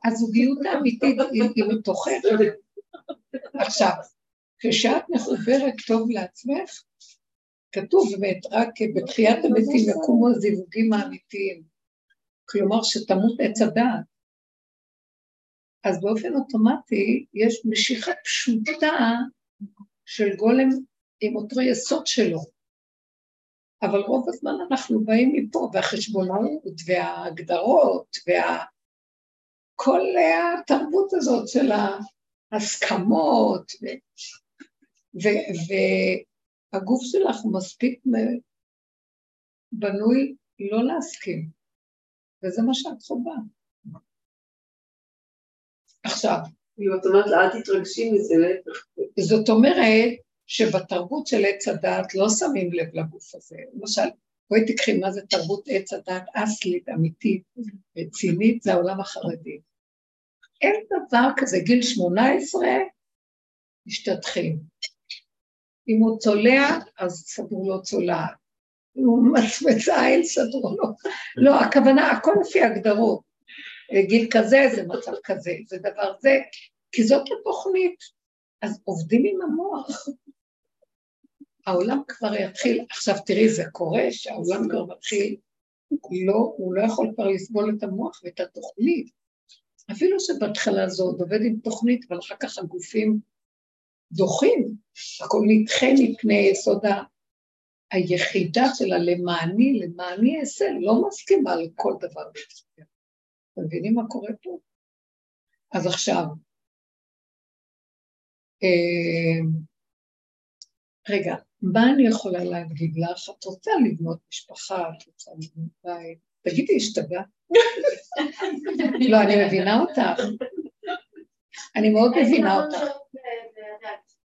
הזוגיות האמיתית היא מתוכך. עכשיו, כשאת מחוברת טוב לעצמך, כתוב באמת, רק בתחיית המתים יקומו הזיווגים האמיתיים. כלומר, שתמות עץ הדעת. אז באופן אוטומטי יש משיכה פשוטה של גולם עם אותו יסוד שלו. אבל רוב הזמן אנחנו באים מפה, והחשבונאות וההגדרות וכל התרבות הזאת של ההסכמות, ו... והגוף שלך מספיק בנוי לא להסכים, וזה מה שאת חווה. עכשיו. אם את אומרת לה, אל תתרגשי מזה, להפך. זאת אומרת שבתרבות של עץ הדת לא שמים לב לגוף הזה. למשל, בואי תקחי מה זה תרבות עץ הדת אסלית, אמיתית, רצינית, זה העולם החרדי. אין דבר כזה, גיל 18, משתתחים. אם הוא צולע, אז סדרו לו צולעת. אם הוא מצמץ עין, סדרו לו. לא, הכוונה, הכל לפי הגדרות. גיל כזה זה מצב כזה, זה דבר זה, כי זאת התוכנית. אז עובדים עם המוח. העולם כבר יתחיל, עכשיו תראי, זה קורה שהעולם כבר מתחיל, לא, הוא לא יכול כבר לסבול את המוח ואת התוכנית. אפילו שבהתחלה זה עוד עובד עם תוכנית, אבל אחר כך הגופים דוחים, הכל נדחה מפני יסוד. היחידה שלה למעני, למעני אעשה, לא מסכימה לכל דבר. אתם מבינים מה קורה פה? אז עכשיו, אה, רגע, מה אני יכולה להגיד לך? את רוצה לבנות משפחה, את רוצה לבנות בית, תגידי, השתגעת? לא, אני מבינה אותך. אני מאוד מבינה אותך.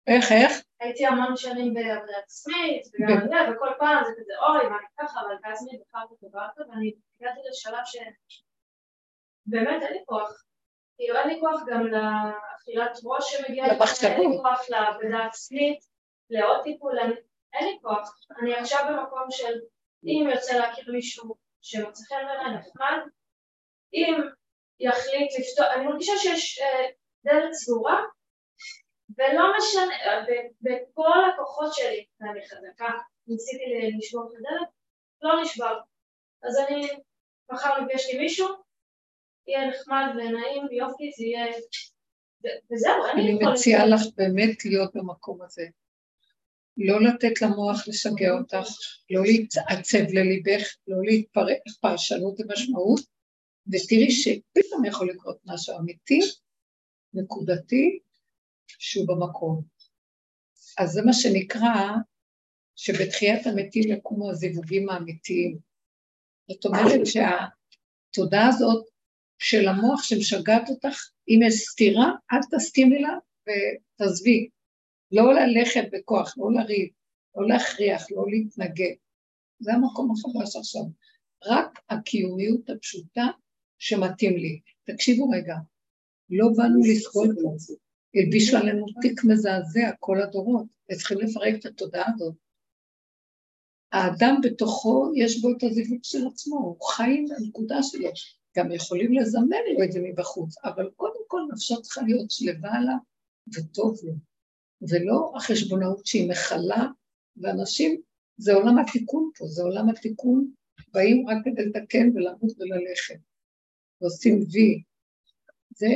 איך, איך? הייתי המון שנים בעבודת עצמית, וגם זה, וכל פעם זה כזה, אוי, מה אני ככה, אבל ואז אני בחרתי הזה, ואני הגעתי לשלב ש... באמת אין לי כוח. כאילו אין לי כוח גם לאכילת ראש שמגיעה, אין לי כוח לעבודה עצמית, לעוד טיפול, אין לי כוח. אני עכשיו במקום של אם יוצא להכיר מישהו שמוצא חן בעיניי נחמד, אם יחליט לפתוח, אני מרגישה שיש אה, דלת סגורה, ולא משנה, בכל הכוחות שלי, ואני חזקה, ניסיתי לשבור את הדלת, לא נשבר. אז אני מחר נפגשתי עם מישהו, יהיה נחמד ונעים ויופי, זה יהיה... וזהו, לי יכולת... אני מציעה לך באמת להיות במקום הזה. לא לתת למוח לשגע אותך, לא להתעצב לליבך, לא להתפרק פרשנות ומשמעות, ותראי שפתאום יכול לקרות משהו אמיתי, נקודתי, שהוא במקום. אז זה מה שנקרא שבתחיית המתים יקומו הזיווגים האמיתיים. זאת אומרת שהתודעה הזאת של המוח שמשגעת אותך, אם יש סתירה, אל תסכימי לה ותעזבי. לא ללכת בכוח, לא לריב, לא להכריח, לא להתנגד. זה המקום החדש עכשיו. רק הקיומיות הפשוטה שמתאים לי. תקשיבו רגע, לא באנו לסבול פה. הלבישו עלינו תיק מזעזע כל הדורות, וצריכים לפרק את התודעה הזאת. האדם בתוכו, יש בו את הזיווג של עצמו, הוא חי עם הנקודה שלו. גם יכולים לזמן לו את זה מבחוץ, אבל קודם כל נפשו צריכה להיות שלווה לה וטוב לו. ולא החשבונאות שהיא מכלה, ואנשים, זה עולם התיקון פה, זה עולם התיקון, באים רק כדי לתקן ולמות וללכת, ועושים וי. זה,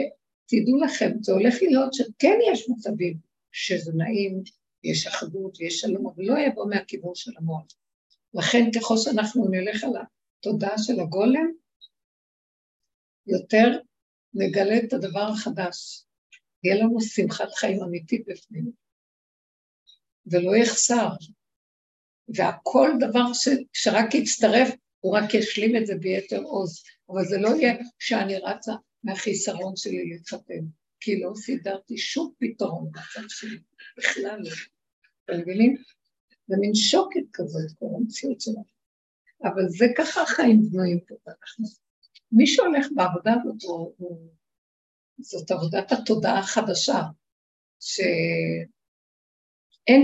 תדעו לכם, זה הולך להיות שכן יש מצבים שזה נעים, יש אחדות ויש שלום, אבל לא יבוא מהכיוון של המוח. לכן ככל שאנחנו נלך על התודעה של הגולם, יותר נגלה את הדבר החדש. יהיה לנו שמחת חיים אמיתית בפנים, ולא יחסר. והכל דבר ש, שרק יצטרף, הוא רק ישלים את זה ביתר עוז. אבל זה לא יהיה שאני רצה מהחיסרון שלי להתחתן, כי לא סידרתי שום פתרון בצד שלי, בכלל לא. אתם מבינים? זה מין שוקת כזאת, כל המציאות שלנו. אבל זה ככה החיים בנויים פה. מי שהולך בעבודה הזאת זאת עבודת התודעה החדשה, שאין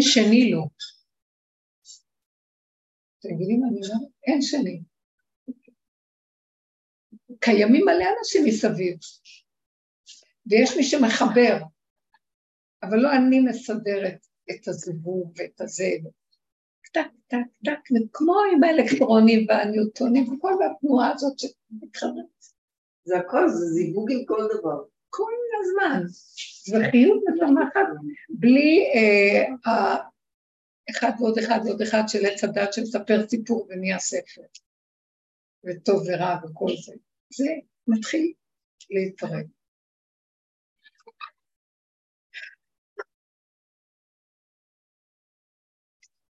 שני לו. אתם מבינים מה אני אומרת? אין שני. קיימים מלא אנשים מסביב, ויש מי שמחבר, אבל לא אני מסדרת את הזיווג ואת הזה. טק, טק, טק, כמו עם האלקטרונים והניוטונים וכל התנועה הזאת שמתחררת. זה הכל, זה זיווג עם כל דבר. כל הזמן. וחיות מצמחת בלי אה, אחד ועוד אחד ועוד אחד של עץ הדת שמספר סיפור ונהיה ספר. וטוב ורע וכל זה. זה מתחיל להתפרק.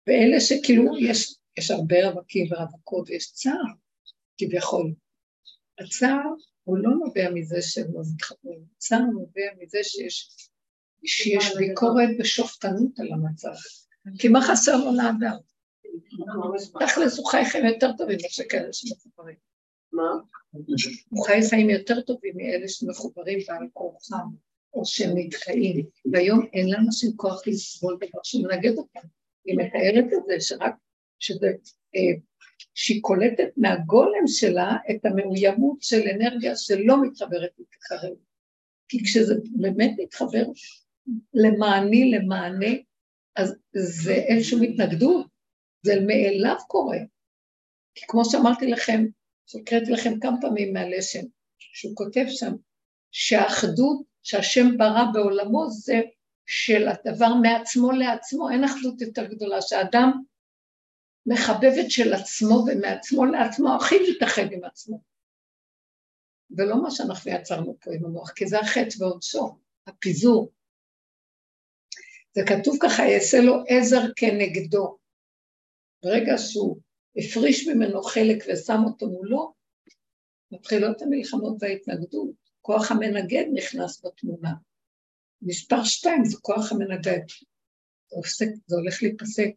ואלה שכאילו יש, יש הרבה רווקים ורווקות ויש צער, כביכול. הצער הוא לא נובע מזה שהם לא מתחברים, צער נובע מזה שיש, שיש ביקורת ושופטנות על המצב. כי מה חסר לו לאדם? תכלס הוא חי חיים יותר טובים מאשר כאלה שמחוברים. מה? הוא חי חיים יותר טובים מאלה שמחוברים בעל כורחם, או שהם נתקעים. והיום אין לאנשים כוח לסבול דבר שמנגד אותם. היא מתארת את זה, שרק, שזה אה, שהיא קולטת מהגולם שלה את המאוימות של אנרגיה שלא מתחברת להתקרב. כי כשזה באמת מתחבר למעני, למענה, אז זה איזושהי התנגדות, זה מאליו קורה. כי כמו שאמרתי לכם, שהקראתי לכם כמה פעמים מהלשם, שהוא כותב שם, שהאחדות שהשם ברא בעולמו זה של הדבר מעצמו לעצמו, אין אחדות יותר גדולה, שאדם מחבבת של עצמו ומעצמו לעצמו הכי מתאחד עם עצמו. ולא מה שאנחנו יצרנו פה עם המוח, כי זה החטא ועונשו, הפיזור. זה כתוב ככה, יעשה לו עזר כנגדו. ברגע שהוא הפריש ממנו חלק ושם אותו מולו, מתחילות המלחמות וההתנגדות. כוח המנגד נכנס בתמונה. מספר שתיים זה כוח המנגד. זה, זה הולך להיפסק.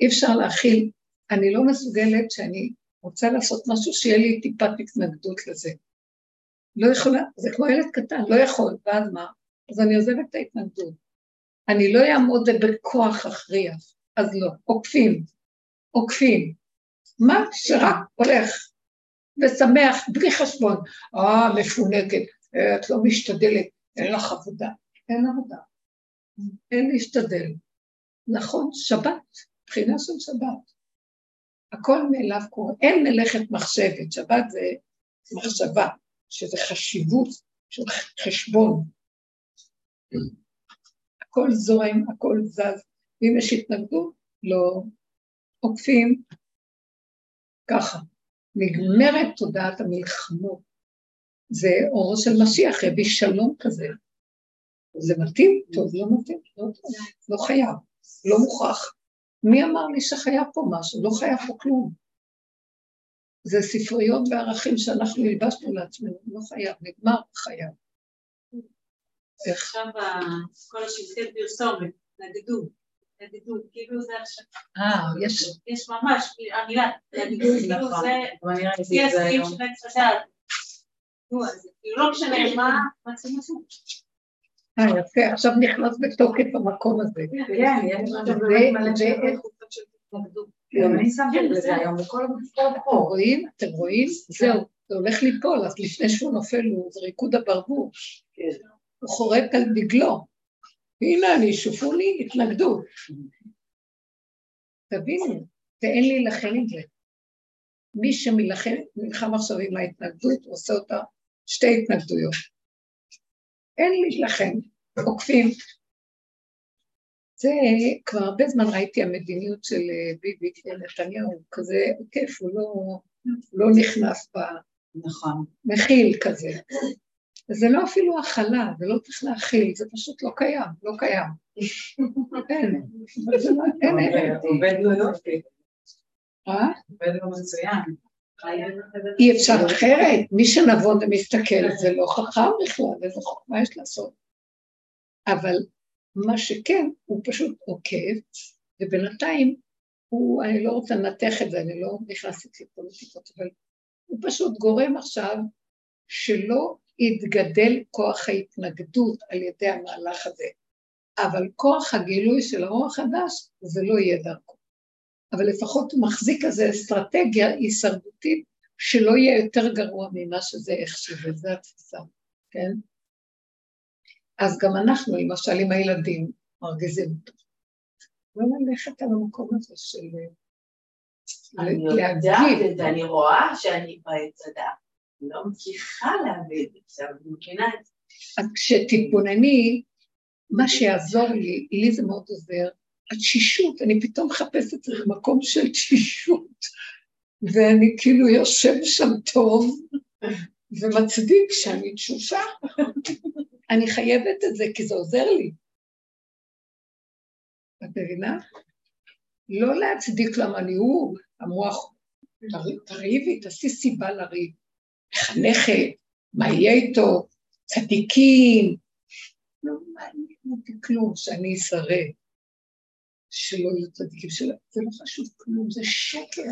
אי אפשר להכיל, אני לא מסוגלת שאני רוצה לעשות משהו שיהיה לי טיפת התנגדות לזה. לא יכולה, זה כמו ילד קטן, לא יכול, ואז מה? אז אני עוזבת את ההתנגדות. אני לא אעמוד בכוח אכריח, אז לא, עוקפים, עוקפים. מה שרק הולך ושמח, בלי חשבון. אה, מפונקת, אה, את לא משתדלת, אין לך עבודה. אין עבודה. אין להשתדל. נכון, שבת. בחינה של שבת. הכל מאליו קורה, אין מלאכת מחשבת, שבת זה מחשבה, שזה חשיבות של חשבון. הכל זורם, הכל זז, ואם יש התנגדות, לא עוקפים. ככה. נגמרת תודעת המלחמות. זה אורו של משיח, הביא שלום כזה. זה מתאים? טוב, לא מתאים, לא, לא חייב, לא מוכרח. מי אמר לי שחייב פה משהו? לא חייב פה כלום. זה ספריות וערכים שאנחנו הלבשנו לעצמנו, לא חייב, נגמר חייב. עכשיו כל השלטי פרסומת, נגדו, כאילו זה עכשיו. אה, יש... יש ממש, המילה, נגדו, כאילו. זה, של עץ לא משנה מה, מצאים לעשות. אה, יפה, עכשיו נכנס בתוקף המקום הזה. כן, יש מלא של התנגדות. אני שמתי לזה היום, רואים? אתם רואים? זהו, זה הולך ליפול, אז לפני שהוא נופל זה ריקוד הברבור. הוא חורק על דגלו. הנה אני, שופו לי התנגדות. תבינו, ואין להילחם עם זה. מי שמלחם עכשיו עם ההתנגדות, עושה אותה שתי התנגדויות. אין להילחם, עוקפים. זה כבר הרבה זמן ראיתי המדיניות של אה, ביבי נתניהו, כזה עוקף, הוא לא, לא נכנס ב... נכון. מכיל כזה. זה לא אפילו הכלה, זה לא צריך להכיל, זה פשוט לא קיים, לא קיים. אין, לא, אין, אין. עובד לו יופי. אה? עובד לו מצוין. אי אפשר אחרת, מי שנבון ומסתכל זה לא חכם בכלל, איזה חוכמה יש לעשות. אבל מה שכן, הוא פשוט עוקב, ובינתיים הוא, אני לא רוצה לנתח את זה, אני לא נכנסת לפוליטיקות, אבל הוא פשוט גורם עכשיו שלא יתגדל כוח ההתנגדות על ידי המהלך הזה, אבל כוח הגילוי של הרוע החדש, זה לא יהיה דרכו. אבל לפחות הוא מחזיק איזו אסטרטגיה הישרדותית שלא יהיה יותר גרוע ממה שזה איך שזה, זו התפיסה, כן? אז גם אנחנו, למשל עם הילדים, מרגיזים אותו. לא ללכת על המקום הזה של אני יודעת את זה, אני רואה שאני בעץ הדעת. לא מצליחה להבין את זה, אבל מבינה את זה. כשתתבונני, מה שיעזור לי, לי זה מאוד עוזר, התשישות, אני פתאום מחפשת מקום של תשישות, ואני כאילו יושב שם טוב, ומצדיק שאני תשושה. אני חייבת את זה, כי זה עוזר לי. את מבינה? לא להצדיק למה אני הוא, המוח, תריבי, תעשי סיבה לריב. מחנכת, מה יהיה איתו, צדיקים, לא מעניין אותי כלום שאני אסרב, שלא יהיו צדיקים שלו, זה לא חשוב כלום, זה שקר.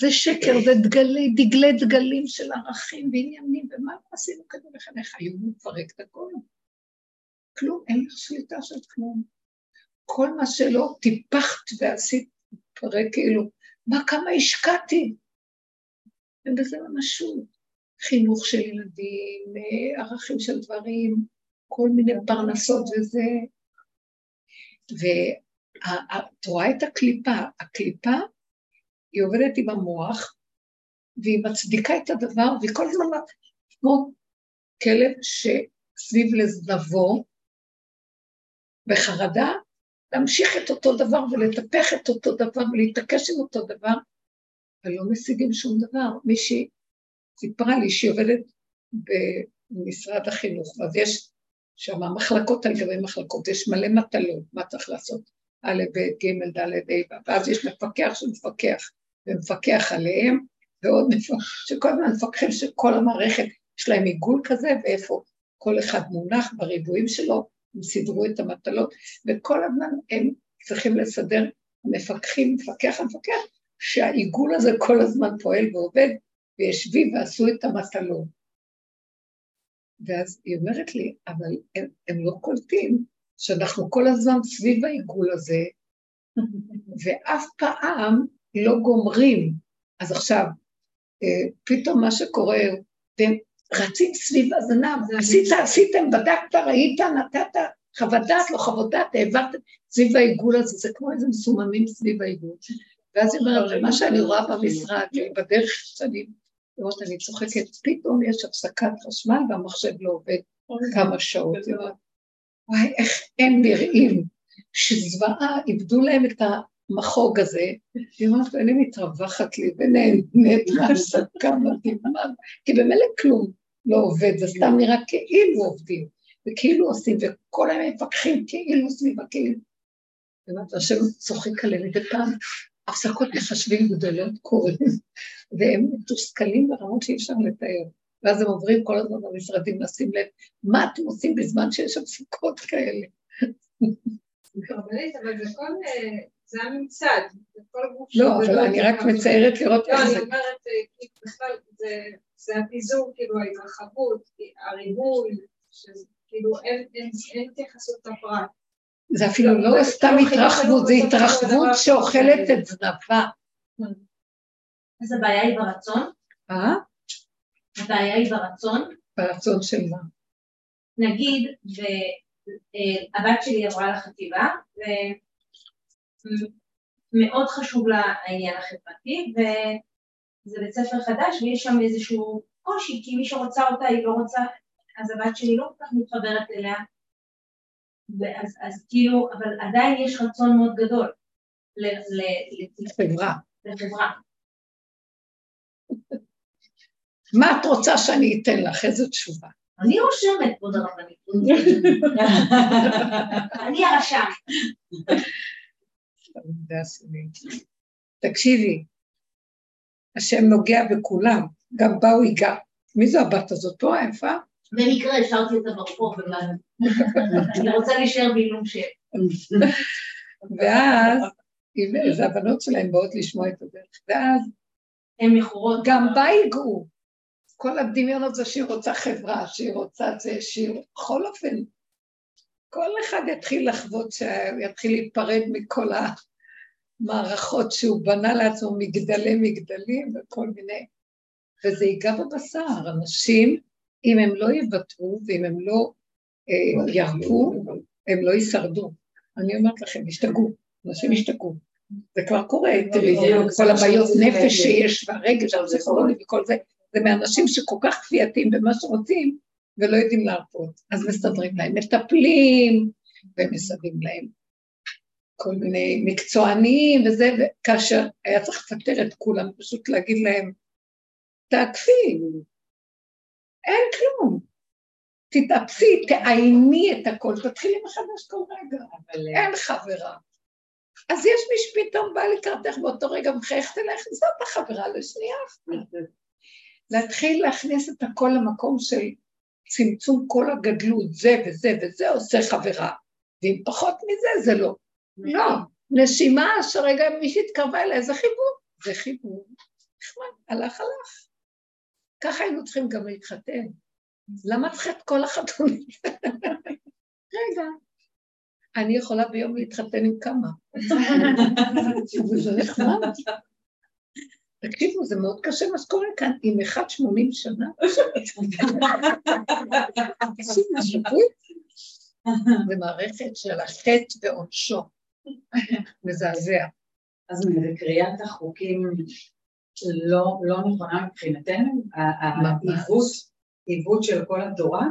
זה שקר, זה דגלי, דגלי דגלים של ערכים ועניינים, ומה עשינו כדי לחנך? היום הוא מפרק את הכל. כלום, אין לך שליטה של כלום. כל מה שלא טיפחת ועשית, מפרק כאילו, מה כמה השקעתי? אין בזה ממשות. חינוך של ילדים, ערכים של דברים, כל מיני פרנסות וזה. ואת רואה את הקליפה, הקליפה היא עובדת עם המוח, והיא מצדיקה את הדבר, והיא כל הזמן כמו כלב שסביב לזנבו, בחרדה, להמשיך את אותו דבר ולטפח את אותו דבר ולהתעקש עם אותו דבר, ולא משיגים שום דבר. מישהי סיפרה לי שהיא עובדת במשרד החינוך, אז יש שם מחלקות על גבי מחלקות, יש מלא מטלות, מה צריך לעשות, א', ב', ג', ד', ה', ואז יש מפקח שמפקח, ומפקח עליהם, ועוד מפקח, שכל הזמן מפקחים שכל המערכת יש להם עיגול כזה, ואיפה כל אחד מונח בריבועים שלו, הם סידרו את המטלות, וכל הזמן הם צריכים לסדר, המפקחים, מפקח המפקח, שהעיגול הזה כל הזמן פועל ועובד, וישבי ועשו את המטלות. ואז היא אומרת לי, אבל הם, הם לא קולטים שאנחנו כל הזמן סביב העיגול הזה, ואף פעם לא גומרים. אז עכשיו, אה, פתאום מה שקורה, אתם רצים סביב הזנב, עשית, עשיתם, בדקת, ראית, נתת חוות דעת, לא חוות דעת, העברתם סביב העיגול הזה, זה כמו איזה מסוממים סביב העיגול. ואז היא אומרת, מה שאני רואה במשרד, בדרך שאני לראות, אני צוחקת, פתאום יש הפסקת חשמל והמחשב לא עובד כמה שעות. וואי, איך הם נראים שזוועה, איבדו להם את המחוג הזה, היא אומרת, אני מתרווחת לי ונהנית מהעסקה מדהימה, כי במילא כלום לא עובד, זה סתם נראה כאילו עובדים, וכאילו עושים, וכל היום מפקחים כאילו סביב הכאילו. והשם צוחק עליהם מדי הפסקות מחשבים גדולות קורים, והם מתוסכלים ברמות שאי אפשר לתאר. ואז הם עוברים כל הזמן במשרדים לשים לב, מה אתם עושים בזמן שיש הפסקות כאלה? אבל זה כל... אה, זה הממסד, זה כל גוף לא, אבל אני רק מציירת לראות איך זה... לא, אני אומרת, אה, בכלל, זה הפיזור, כאילו, ההתרחבות, הריבוי, כאילו, אין התייחסות לפרט. זה אפילו לא סתם התרחבות, זה התרחבות שאוכלת את זנבה. אז הבעיה היא ברצון? אה? הבעיה היא ברצון? ברצון של מה? נגיד, הבת שלי עברה לחטיבה, ומאוד חשוב לה העניין החברתי, וזה בית ספר חדש, ויש שם איזשהו קושי, כי מי שרוצה אותה היא לא רוצה, אז הבת שלי לא כל כך מתחברת אליה, ואז, אז כאילו, אבל עדיין יש רצון מאוד גדול לחברה. לחברה. מה את רוצה שאני אתן לך? איזו תשובה? אני רושמת, כבוד הרבנית. אני הרשם. תקשיבי, השם נוגע בכולם, גם באו ייגע. מי זו הבת הזאת פה, היפה? במקרה השארתי אותה ברחוב, אני רוצה להישאר בעילום שם. ואז, איזה הבנות שלהם באות לשמוע את הדרך, ואז... הן מכורות. גם בה ייגעו. כל הדמיון הזה שהיא רוצה חברה, שהיא רוצה זה, שהיא... בכל אופן, כל אחד יתחיל לחוות, שיתחיל להיפרד מכל המערכות שהוא בנה לעצמו, מגדלי מגדלים וכל מיני... וזה ייגע בבשר. אנשים אם הם לא יוותרו ואם הם לא אה, ירפו, הם לא יישרדו. אני אומרת לכם, ישתגעו, אנשים ישתגעו. זה כבר קורה, תראי, כל הבעיות נפש שיש והרגש הפסיכולוגי וכל זה, זה מאנשים שכל כך כפייתיים במה שרוצים ולא יודעים להרפות. אז מסדרים להם, מטפלים ומסדרים להם כל מיני מקצוענים וזה, וכאשר היה צריך לפטר את כולם, פשוט להגיד להם, תעקפי, אין כלום. תתאפסי, תעייני את הכל, תתחילי מחדש כל רגע, אבל אין חברה. אז יש מי שפתאום בא לקראתך באותו רגע מחייכת אליך, זאת החברה לשנייה. להתחיל להכניס את הכל למקום של צמצום כל הגדלות, זה וזה וזה עושה חברה, ואם פחות מזה זה לא. לא, נשימה שרגע מישהי התקרבה אליה, זה חיבור, זה חיבור. נחמד, הלך הלך. ככה היינו צריכים גם להתחתן. למה צריך את כל החתונים? רגע, אני יכולה ביום להתחתן עם כמה. זה נחמד. תקשיבו, זה מאוד קשה מה שקורה כאן, עם אחד שמונים שנה. זה מערכת של החטא ועונשו. מזעזע. אז בקריאת החוקים לא, לא נכונה מבחינתנו, העיוות, עיוות של כל התורה?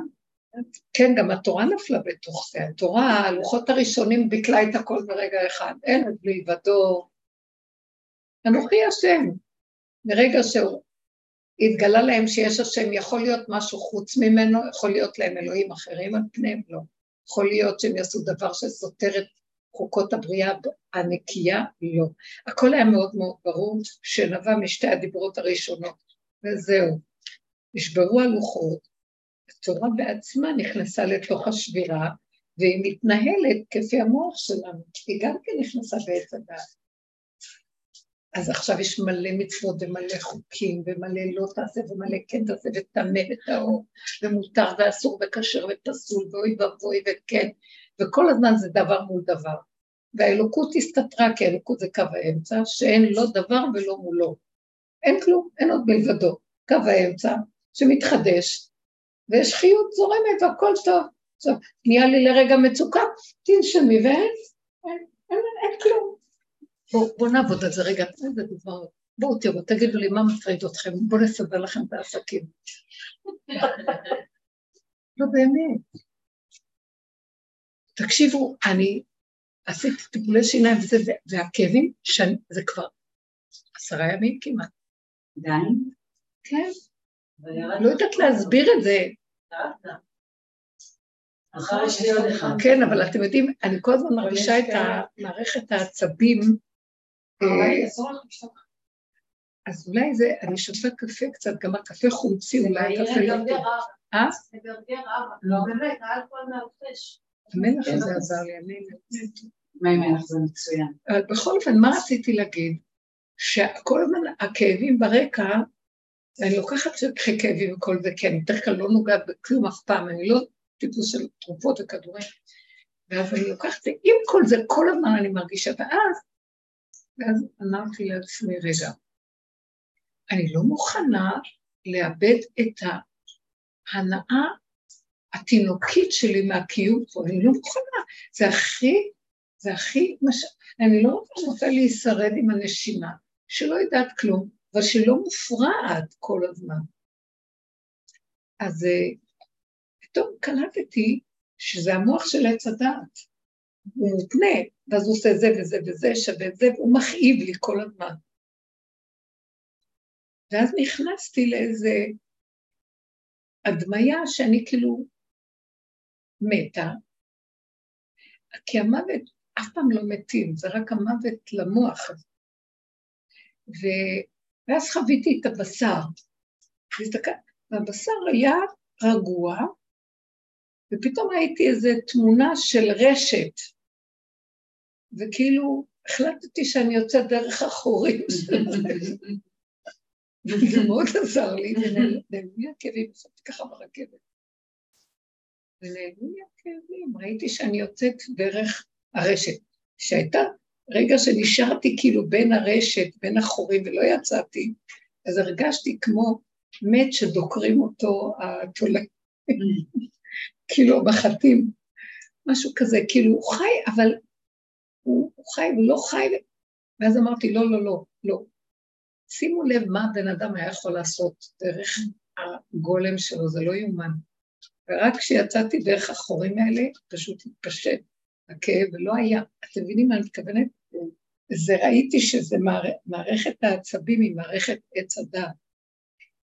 כן, גם התורה נפלה בתוך זה. התורה, הלוחות הראשונים ביטלה את הכל ברגע אחד. אין עוד מלבדו. אנוכי השם. מרגע שהוא התגלה להם שיש השם, יכול להיות משהו חוץ ממנו, יכול להיות להם אלוהים אחרים על פניהם, לא. יכול להיות שהם יעשו דבר שסותר את חוקות הבריאה הנקייה? לא. הכל היה מאוד מאוד ברור שנבע משתי הדיברות הראשונות, וזהו. נשברו הלוחות, התורה בעצמה נכנסה לתוך השבירה, והיא מתנהלת כפי המוח שלנו, היא גם כן נכנסה בעץ הדעת. אז עכשיו יש מלא מצוות ומלא חוקים ומלא לא תעשה ומלא כן תעשה וטמא וטהור ומותר ואסור וכשר ופסול ואוי ואבוי וכן וכל הזמן זה דבר מול דבר. והאלוקות הסתתרה, כי האלוקות זה קו האמצע, שאין לא דבר ולא מולו. אין כלום, אין עוד מלבדו. קו האמצע שמתחדש, ויש חיות זורמת והכל טוב. עכשיו, נהיה לי לרגע מצוקה, תנשמי ואין, אין, אין, אין כלום. בואו בוא נעבוד על זה רגע, איזה דבר. בואו תראו, תגידו לי מה מטריד אתכם, בואו נסדר לכם את העסקים. לא באמת. תקשיבו, אני עשיתי טיפולי שיניים וזה, והכאבים, זה כבר עשרה ימים כמעט. די? כן. לא יודעת להסביר את זה. כן, אבל אתם יודעים, אני כל הזמן מרגישה את מערכת העצבים. אה, אז אולי זה, אני שותה קפה קצת, גם הקפה חומצי, אולי הקפה לא טוב. אה? זה גרגר אבא. לא. באמת, האלכוהול מהרפש. המלח הזה עזר לי, אני... מה עם מלח זה מצוין. אבל בכל אופן, מה רציתי להגיד? שכל הזמן הכאבים ברקע, אני לוקחת כאבים וכל זה, כי אני בדרך כלל לא נוגעת בכלום אף פעם, אני לא טיפוס של תרופות וכדורים. ואז אני לוקחת עם כל זה, כל הזמן אני מרגישה, ואז, ואז אמרתי לעצמי, רגע, אני לא מוכנה לאבד את ההנאה התינוקית שלי מהקיום פה, אני לא מוכנה, זה הכי, זה הכי, מש... אני לא רוצה להישרד עם הנשימה, שלא יודעת כלום, אבל שלא מופרעת כל הזמן. אז אה, פתאום קלטתי שזה המוח של עץ הדעת. הוא מותנה, ואז הוא עושה זה וזה וזה, שווה זה, והוא מכאיב לי כל הזמן. ואז נכנסתי לאיזה הדמיה שאני כאילו מתה, כי המוות אף פעם לא מתים, זה רק המוות למוח הזה. ו... ואז חוויתי את הבשר, והבשר היה רגוע, ופתאום ראיתי איזו תמונה של רשת, וכאילו החלטתי שאני יוצאת דרך החורים וזה מאוד עזר לי, ונעלמו לי הכאבים, ישבתי ככה ברכבת. ונעלמו לי הכאבים, ראיתי שאני יוצאת דרך הרשת, שהייתה רגע שנשארתי כאילו בין הרשת, בין החורים, ולא יצאתי, אז הרגשתי כמו מת שדוקרים אותו התולעים, כאילו המחטים, משהו כזה, כאילו הוא חי, אבל הוא, הוא חי, הוא לא חי, ואז אמרתי, לא, לא, לא, לא. שימו לב מה הבן אדם היה יכול לעשות דרך הגולם שלו, זה לא יאומן. ורק כשיצאתי דרך החורים האלה, פשוט התפשט הכאב, ולא היה. אתם מבינים מה אני מתכוונת? זה ראיתי שזה מערכת העצבים היא מערכת עץ הדת.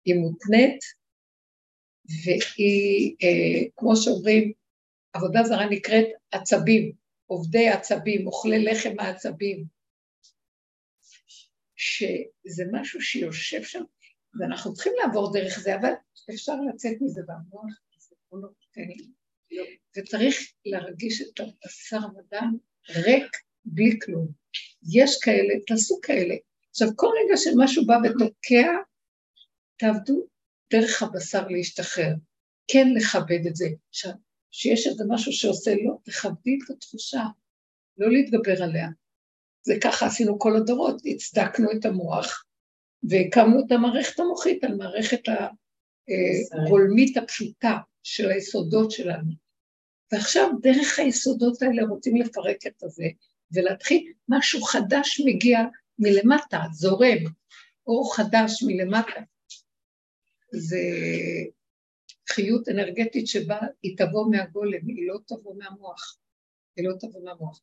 היא מותנית, והיא, אה, כמו שאומרים, עבודה זרה נקראת עצבים, עובדי עצבים, אוכלי לחם העצבים, שזה משהו שיושב שם, ואנחנו צריכים לעבור דרך זה, אבל אפשר לצאת מזה במוח, זה לא נותן. וצריך להרגיש את הבשר ודם ריק בלי כלום. יש כאלה, תעשו כאלה. עכשיו, כל רגע שמשהו בא ותוקע, תעבדו דרך הבשר להשתחרר. כן לכבד את זה. עכשיו, שיש איזה משהו שעושה לא, תכבדי את התחושה, לא להתגבר עליה. זה ככה עשינו כל הדורות, הצדקנו את המוח והקמנו את המערכת המוחית על מערכת הגולמית הפשוטה של היסודות שלנו. ועכשיו דרך היסודות האלה רוצים לפרק את הזה ולהתחיל, משהו חדש מגיע מלמטה, זורם, אור חדש מלמטה. זה חיות אנרגטית שבה היא תבוא מהגולם, היא לא תבוא מהמוח. היא לא תבוא מהמוח.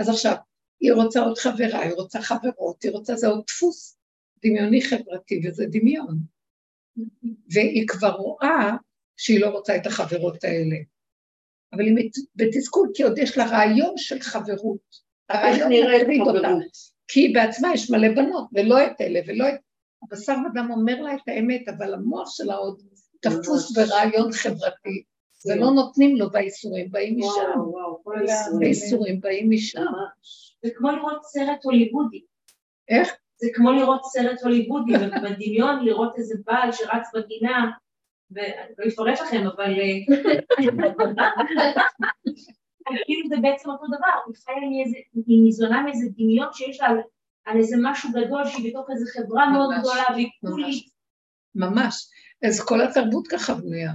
אז עכשיו, היא רוצה עוד חברה, היא רוצה חברות, היא רוצה, זה עוד דפוס דמיוני חברתי, וזה דמיון. והיא כבר רואה שהיא לא רוצה את החברות האלה. אבל היא בתסכול, כי עוד יש לה רעיון של חברות. הרעיון מטריד אותה. כי היא בעצמה יש מלא בנות, ולא את אלה, ולא את... הבשר ודם אומר לה את האמת, אבל המוח שלה עוד תפוס ברעיון חברתי, ולא נותנים לו והאיסורים באים משם. והאיסורים באים משם. זה כמו לראות סרט הוליוודי. איך? זה כמו לראות סרט הוליוודי, בדמיון לראות איזה בעל שרץ בגינה, ואני לא אפרט לכם, אבל... כאילו זה בעצם אותו דבר, היא חיה היא ניזונה מאיזה דמיון שיש לה על איזה משהו גדול שהיא בתוך איזה חברה מאוד גדולה והיא כולית. ממש. אז כל התרבות ככה בנויה.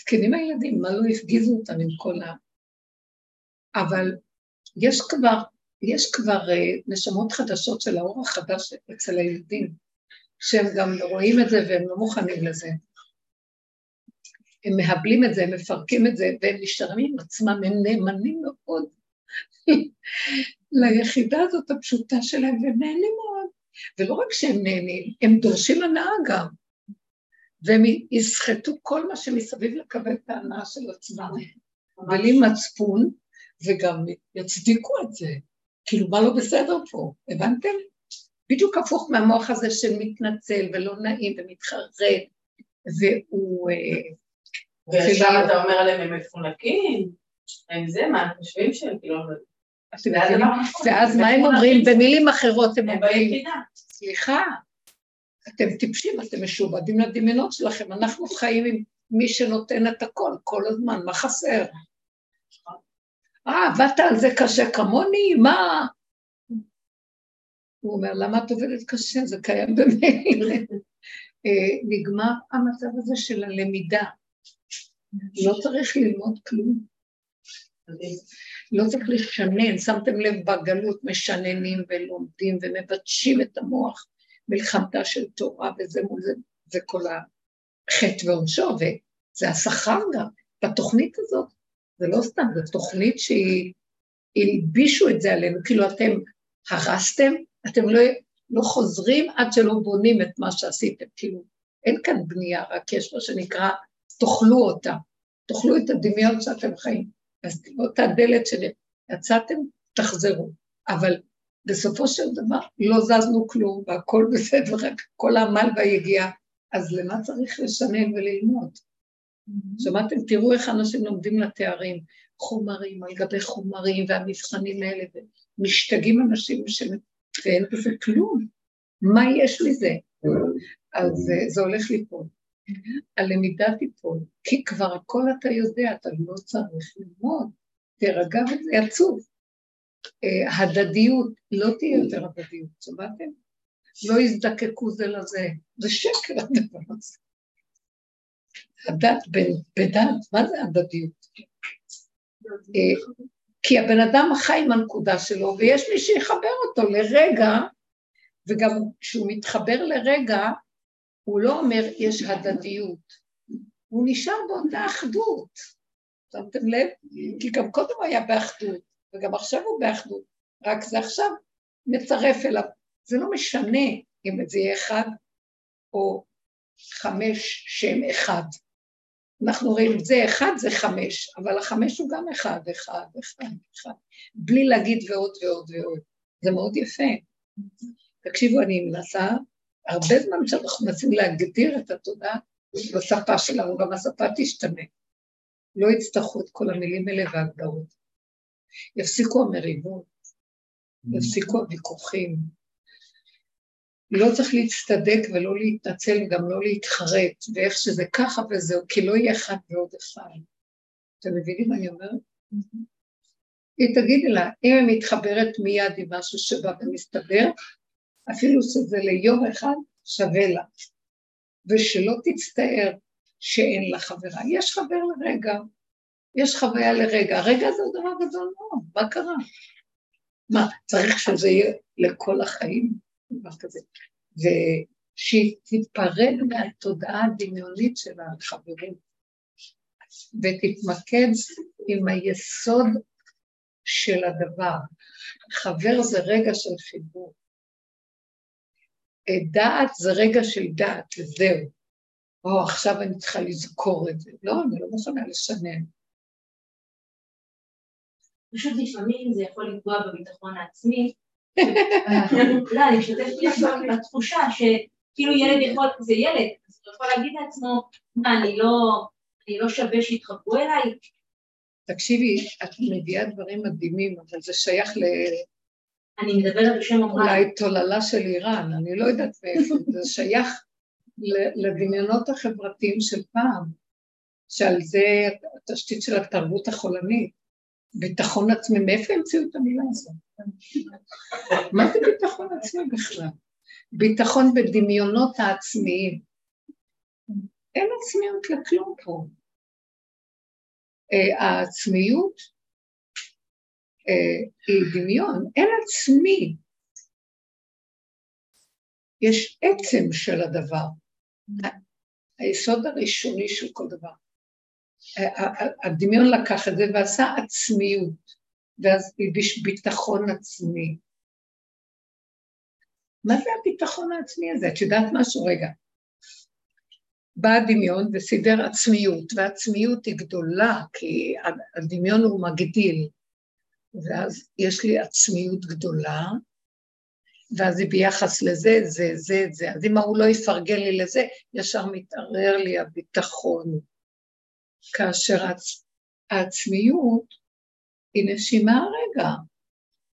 זקנים הילדים, מה לא הפגיזו אותם עם כל ה... אבל יש כבר יש כבר uh, נשמות חדשות של האור החדש אצל הילדים, שהם גם רואים את זה והם לא מוכנים לזה. הם מהבלים את זה, הם מפרקים את זה, והם נשארים עם עצמם, הם נאמנים מאוד ליחידה הזאת הפשוטה שלהם, והם נהנים מאוד. ולא רק שהם נהנים, הם דורשים הנאה גם. והם יסחטו כל מה שמסביב לקבל את ההנאה של עצמם. בלי מצפון, וגם יצדיקו את זה. כאילו, מה לא בסדר פה? הבנתם? בדיוק הפוך מהמוח הזה של מתנצל ולא נעים ומתחרט, והוא... אה, ועכשיו אתה אומר עליהם הם מפונקים, הם זה, מה הם חושבים שהם כאילו... ואז מה הם אומרים? במילים אחרות הם אומרים, סליחה, אתם טיפשים, אתם משועבדים לדמיונות שלכם, אנחנו חיים עם מי שנותן את הכל, כל הזמן, מה חסר? אה, עבדת על זה קשה כמוני? מה? הוא אומר, למה את עובדת קשה? זה קיים במילא. אה, נגמר המצב הזה של הלמידה. לא צריך ללמוד כלום. לא צריך לשנן, שמתם לב בגלות משננים ולומדים ומבטשים את המוח, מלחמתה של תורה וזה מול זה, זה כל החטא ועונשו, וזה השכר גם. בתוכנית הזאת, זה לא סתם, זו תוכנית שהיא, הלבישו את זה עלינו, כאילו אתם הרסתם, אתם לא, לא חוזרים עד שלא בונים את מה שעשיתם, כאילו, אין כאן בנייה, רק יש מה שנקרא, תאכלו אותה, תאכלו את הדמיון שאתם חיים. אז אותה דלת שיצאתם, תחזרו. אבל בסופו של דבר לא זזנו כלום, והכל בסדר, רק כל העמל והיגיעה, אז למה צריך לשנן וללמוד? שמעתם? תראו איך אנשים לומדים לתארים, חומרים על גבי חומרים, והמבחנים האלה, ומשתגעים אנשים ש... ואין בזה כלום. מה יש מזה? אז אה, זה הולך ליפול. הלמידה תיפול, כי כבר הכל אתה יודע, אתה לא צריך ללמוד. תירגע וזה עצוב. אה, הדדיות, לא תהיה יותר הדדיות, שמעתם? לא יזדקקו זה לזה. זה שקר הדבר הזה. הדת בדת, מה זה הדדיות? אה, כי הבן אדם חי עם הנקודה שלו, ויש מי שיחבר אותו לרגע, וגם כשהוא מתחבר לרגע, הוא לא אומר יש הדדיות, הוא נשאר באותה אחדות. שמתם לב? כי גם קודם הוא היה באחדות, וגם עכשיו הוא באחדות, רק זה עכשיו מצרף אליו. זה לא משנה אם זה יהיה אחד או חמש שם אחד. אנחנו רואים זה אחד זה חמש, אבל החמש הוא גם אחד, אחד, אחד, אחד, בלי להגיד ועוד ועוד ועוד. זה מאוד יפה. תקשיבו, אני מנסה הרבה זמן שאנחנו מנסים להגדיר את התודעה בשפה שלנו, גם השפה תשתנה. לא יצטרכו את כל המילים האלה והגדרות. יפסיקו המריבות, יפסיקו הוויכוחים. לא צריך להצטדק ולא להתנצל, גם לא להתחרט, ואיך שזה ככה וזהו, כי לא יהיה אחד ועוד אחד. אתם מבינים מה אני אומרת? היא תגידי לה, אם היא מתחברת מיד עם משהו שבא ומסתבר, אפילו שזה ליום אחד, שווה לה. ושלא תצטער שאין לה חברה. יש חבר לרגע, יש חוויה לרגע. הרגע הזה הוא דבר גדול מאוד, מה קרה? מה, צריך שזה יהיה לכל החיים? דבר כזה. ושהיא תתפרד מהתודעה הדמיונית של החברים, ותתמקד עם היסוד של הדבר. חבר זה רגע של חיבור. דעת זה רגע של דעת, וזהו. או עכשיו אני צריכה לזכור את זה. לא, אני לא מוכנה לשנן. פשוט לפעמים זה יכול לפגוע בביטחון העצמי. לא, אני עכשיו בתחושה שכאילו ילד יכול, זה ילד, אז הוא יכול להגיד לעצמו, מה, אני לא, אני לא שווה שיתחברו אליי? תקשיבי, את מביאה דברים מדהימים, אבל זה שייך ל... אני מדברת בשם אומרם. אולי תוללה של איראן, אני לא יודעת מאיפה, זה שייך לדמיונות החברתיים של פעם, שעל זה התשתית של התרבות החולנית. ביטחון עצמי, מאיפה המציאו את המילה הזאת? מה זה ביטחון עצמי בכלל? ביטחון בדמיונות העצמיים. אין עצמיות לכלום פה. אה, העצמיות אה, היא דמיון, אין עצמי. יש עצם של הדבר, היסוד הראשוני של כל דבר. הדמיון לקח את זה ועשה עצמיות, ואז הלביש ביטחון עצמי. מה זה הביטחון העצמי הזה? את יודעת משהו? רגע. בא הדמיון וסידר עצמיות, והעצמיות היא גדולה, כי הדמיון הוא מגדיל. ואז יש לי עצמיות גדולה, ואז היא ביחס לזה, זה, זה, זה. אז אם ההוא לא יפרגן לי לזה, ישר מתערער לי הביטחון. כאשר העצ... העצמיות היא נשימה רגע,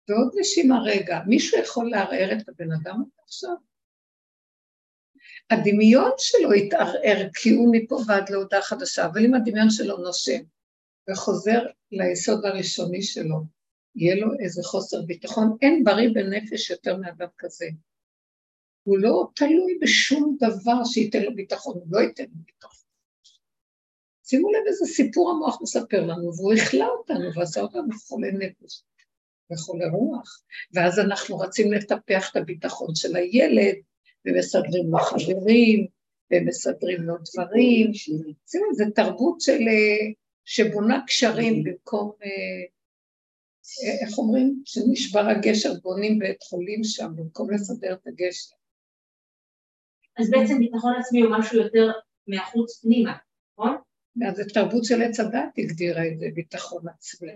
ועוד נשימה רגע. מישהו יכול לערער את הבן אדם עכשיו? הדמיון שלו יתערער כי הוא מפה ועד להודעה חדשה, אבל אם הדמיון שלו נושם וחוזר ליסוד הראשוני שלו, יהיה לו איזה חוסר ביטחון. אין בריא בנפש יותר מאדם כזה. הוא לא תלוי בשום דבר שייתן לו ביטחון, הוא לא ייתן לו ביטחון. שימו לב איזה סיפור המוח מספר לנו, והוא הכלה אותנו ועשה אותנו חולי נפש וחולי רוח. ואז אנחנו רצים לטפח את הביטחון של הילד, ומסדרים לו חברים, ומסדרים לו דברים. שימו, זו תרבות של, אה, שבונה קשרים במקום... אה, איך אומרים? שנשבר הגשר, בונים בית חולים שם, במקום לסדר את הגשר. אז בעצם ביטחון עצמי הוא משהו יותר מהחוץ פנימה, נכון? אז התרבות של עץ הדת הגדירה את זה, ביטחון עצמי.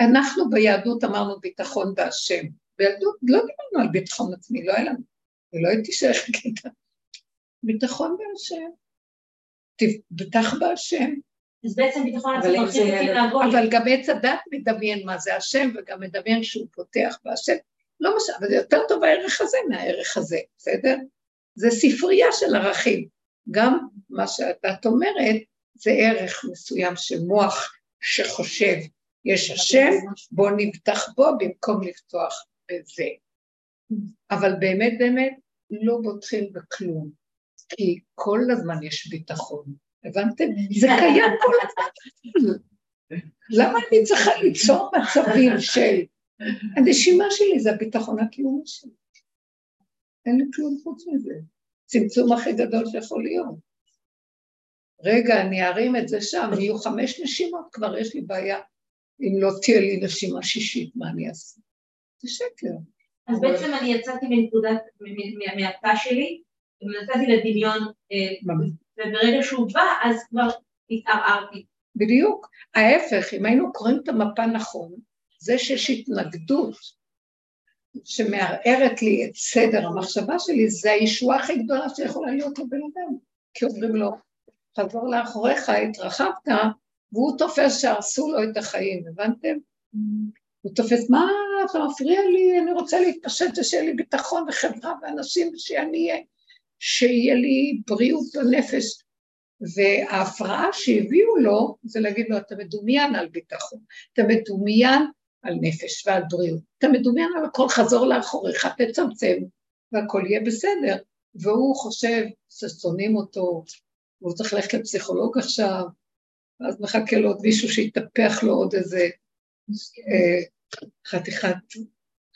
אנחנו ביהדות אמרנו ביטחון בהשם. ביהדות לא דיברנו על ביטחון עצמי, לא היה לנו, ולא הייתי שייכת לדת. ביטחון בהשם. תבטח בהשם. אז בעצם ביטחון עצמי הולכים לפי לעבוד. אבל גם עץ הדת מדמיין מה זה השם, וגם מדמיין שהוא פותח בהשם. לא משנה, אבל זה יותר טוב הערך הזה מהערך הזה, בסדר? זה ספרייה של ערכים. גם מה שאת אומרת, זה ערך מסוים של מוח שחושב, יש השם, בוא נבטח בו במקום לפתוח בזה. אבל באמת באמת לא בוטחים בכלום, כי כל הזמן יש ביטחון. הבנתם? זה קיים כל הזמן. למה אני צריכה ליצור מצבים של... הנשימה שלי זה הביטחון הקיומי שלי. אין לי כלום חוץ מזה. צמצום הכי גדול שיכול להיות. רגע, אני ארים את זה שם, יהיו חמש נשימות, כבר יש לי בעיה. אם לא תהיה לי נשימה שישית, מה אני אעשה? זה שקר. אז בעצם אני יצאתי מנקודת, מהתא שלי, ונתתי לדמיון אה, וברגע שהוא בא, אז כבר התערערתי. בדיוק. ההפך, אם היינו קוראים את המפה נכון, זה שיש התנגדות שמערערת לי את סדר המחשבה שלי, זה הישועה הכי גדולה שיכולה להיות לבן אדם. כי אומרים לו, תעבור לאחוריך, התרחבת, והוא תופס שהרסו לו את החיים, הבנתם? הוא תופס, מה אתה מפריע לי, אני רוצה להתפשט ושיהיה לי ביטחון וחברה ואנשים ושאני אהיה שיהיה לי בריאות בנפש. וההפרעה שהביאו לו זה להגיד לו, אתה מדומיין על ביטחון, אתה מדומיין על נפש ועל בריאות, אתה מדומיין על הכל, חזור לאחוריך, תצמצם, והכל יהיה בסדר. והוא חושב ששונאים אותו, והוא צריך ללכת לפסיכולוג עכשיו, ואז מחכה לו עוד מישהו שיטפח לו עוד איזה אה, חתיכת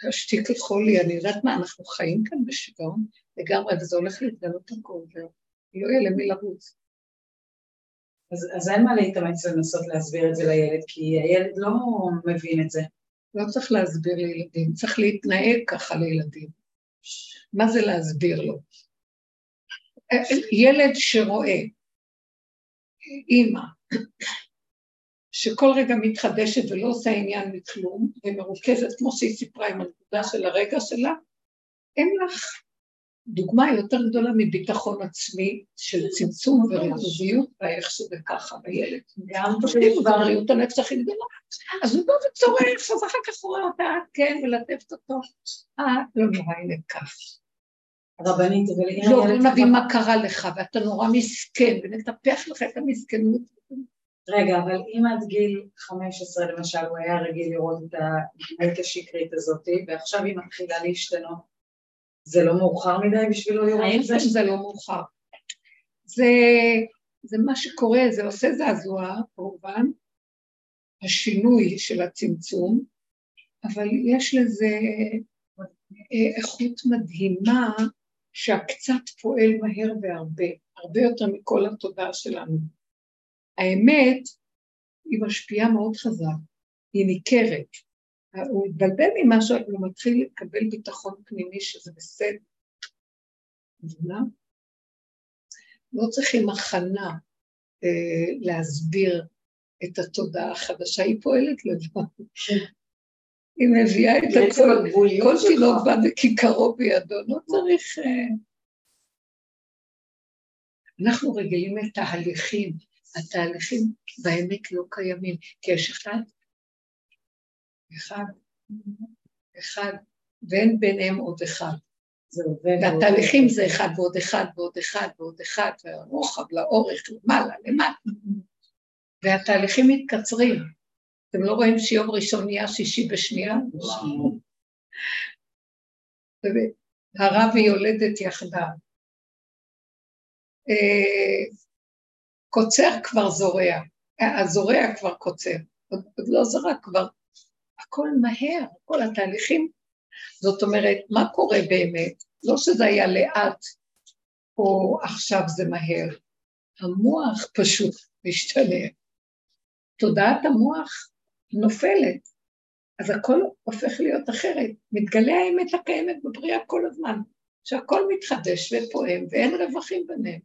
השתיק לחולי, אני יודעת מה, אנחנו חיים כאן בשיגעון לגמרי, וזה הולך להתגלות הכל, ולא יהיה למי לרוץ. אז, אז אין מה להתאמץ לנסות להסביר את זה לילד, כי הילד לא מבין את זה. לא צריך להסביר לילדים, צריך להתנהג ככה לילדים. מה זה להסביר לו? ילד שרואה אימא שכל רגע מתחדשת ולא עושה עניין מכלום, ומרוכזת, כמו שהיא סיפרה עם הנקודה של הרגע שלה, אין לך דוגמה יותר גדולה מביטחון עצמי של צמצום וריכוזיות ואיך שזה ככה בילד. גם בריאות הנפש הכי גדולה. אז הוא בא וצורף, אז אחר כך רואה אותה, כן, מלטפת אותו. אה, לא נורא, הנה כך. רבנית, אבל... לא, בוא נבין מה קרה לך, ואתה נורא מסכן, ונטפח לך את המסכנות. רגע, אבל אם עד גיל 15 למשל הוא היה רגיל לראות את הדמות השקרית הזאת, ועכשיו היא מתחילה להשתנות, זה לא מאוחר מדי בשבילו לראות את זה? זה לא מאוחר. זה, זה מה שקורה, זה עושה זעזוע, כמובן, השינוי של הצמצום, אבל יש לזה אה, איכות מדהימה שהקצת פועל מהר והרבה, הרבה יותר מכל התודעה שלנו. האמת היא משפיעה מאוד חזק, היא ניכרת, הוא מתבלבל ממשהו, אבל הוא מתחיל לקבל ביטחון פנימי שזה בסדר. לא צריכים הכנה אה, להסביר את התודעה החדשה, היא פועלת לבד. היא מביאה את הכל, כל תינוק בא בכיכרו בידו, לא צריך... אה, אנחנו רגילים לתהליכים, התהליכים באמת לא קיימים, כי יש אחד, אחד, אחד, ואין ביניהם עוד אחד. והתהליכים זה אחד ועוד אחד ועוד אחד ועוד אחד, והרוחב לאורך, למעלה, למטה. והתהליכים מתקצרים. אתם לא רואים שיום ראשון נהיה שישי בשנייה? הרב ויולדת יחדיו. אה, קוצר כבר זורע, הזורע כבר קוצר, עוד לא זרע כבר, הכל מהר, כל התהליכים. זאת אומרת, מה קורה באמת? לא שזה היה לאט, או עכשיו זה מהר, המוח פשוט משתנה. תודעת המוח נופלת, אז הכל הופך להיות אחרת. מתגלה האמת הקיימת בבריאה כל הזמן, שהכל מתחדש ופועם ואין רווחים ביניהם.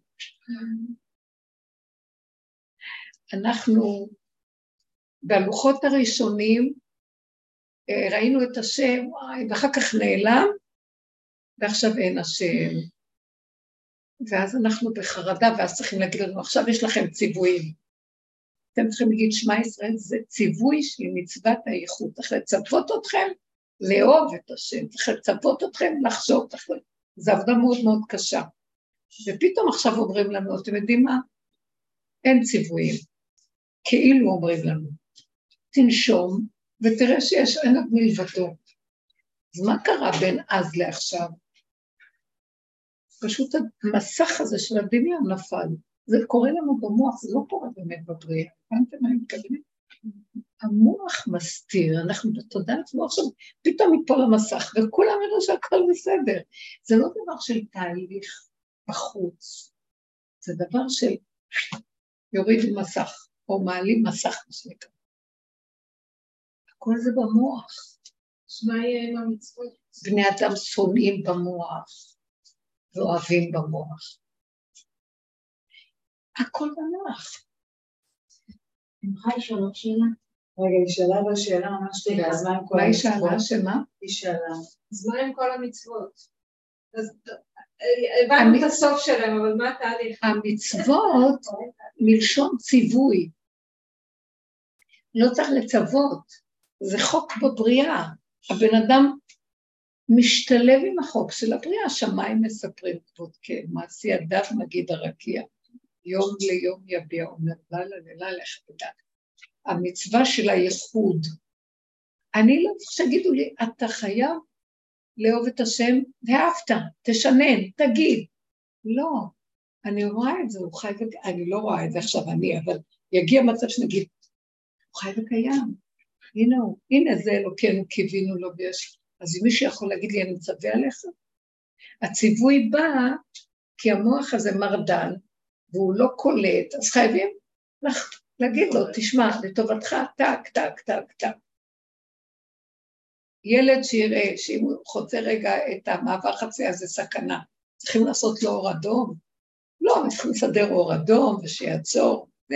אנחנו בלוחות הראשונים אה, ראינו את השם, וואי, ואחר כך נעלם, ועכשיו אין השם. ואז אנחנו בחרדה, ואז צריכים להגיד לנו, עכשיו יש לכם ציוויים. אתם צריכים להגיד, שמע ישראל זה ציווי של מצוות האיכות. צריך לצוות אתכם לאהוב את השם, צריך לצוות אתכם לחשוב. זו עבודה מאוד מאוד קשה. ופתאום עכשיו אומרים לנו, אתם יודעים מה? אין ציוויים. כאילו אומרים לנו, תנשום ותראה שיש אין עוד מלבדו. אז מה קרה בין אז לעכשיו? פשוט המסך הזה של הדמיון נפל. זה קורה לנו במוח, זה לא קורה באמת בבריאה. הבנתם מה אני מתכוונת? המוח מסתיר, אנחנו בתודעת מוח שם, פתאום יפול המסך, וכולם יראו שהכל בסדר. זה לא דבר של תהליך בחוץ, זה דבר של יורידו מסך. או מעלים מסך, מה שנקרא. הכל זה במוח. מה יהיה עם המצוות? בני אדם שונאים במוח ואוהבים במוח. הכל במוח. אני יכולה לשאול עוד שאלה? רגע, היא שאלה בשאלה ממש טובה, אז מה עם כל המצוות? מה היא שאלה? שמה? היא שאלה. אז מה עם כל המצוות? אז הבנו את הסוף שלהם, אבל מה התהליך? המצוות מלשון ציווי. לא צריך לצוות, זה חוק בבריאה. הבן אדם משתלב עם החוק של הבריאה, השמיים מספרים כבוד כן, מעשי ידיו נגיד הרקיע, יום ליום יביע, אומר לילה ללילה חדדה. המצווה של הייחוד. אני לא צריך שיגידו לי, אתה חייב לאהוב את השם, ואהבת, תשנן, תגיד. לא, אני רואה את זה, הוא חי ו... אני לא רואה את זה עכשיו אני, אבל יגיע מצב שנגיד, הוא חי וקיים. הנה הוא, הנה זה אלוקינו קיווינו לו ויש. אז אם מישהו יכול להגיד לי, אני מצווה עליך? הציווי בא כי המוח הזה מרדן, והוא לא קולט, אז חייבים להגיד לו, תשמע, לטובתך, טק, טק, טק, טק. ילד שיראה שאם הוא חוצה רגע את המעבר חצייה זה סכנה, צריכים לעשות לו אור אדום? לא, צריכים לסדר אור אדום ושיעצור, ו...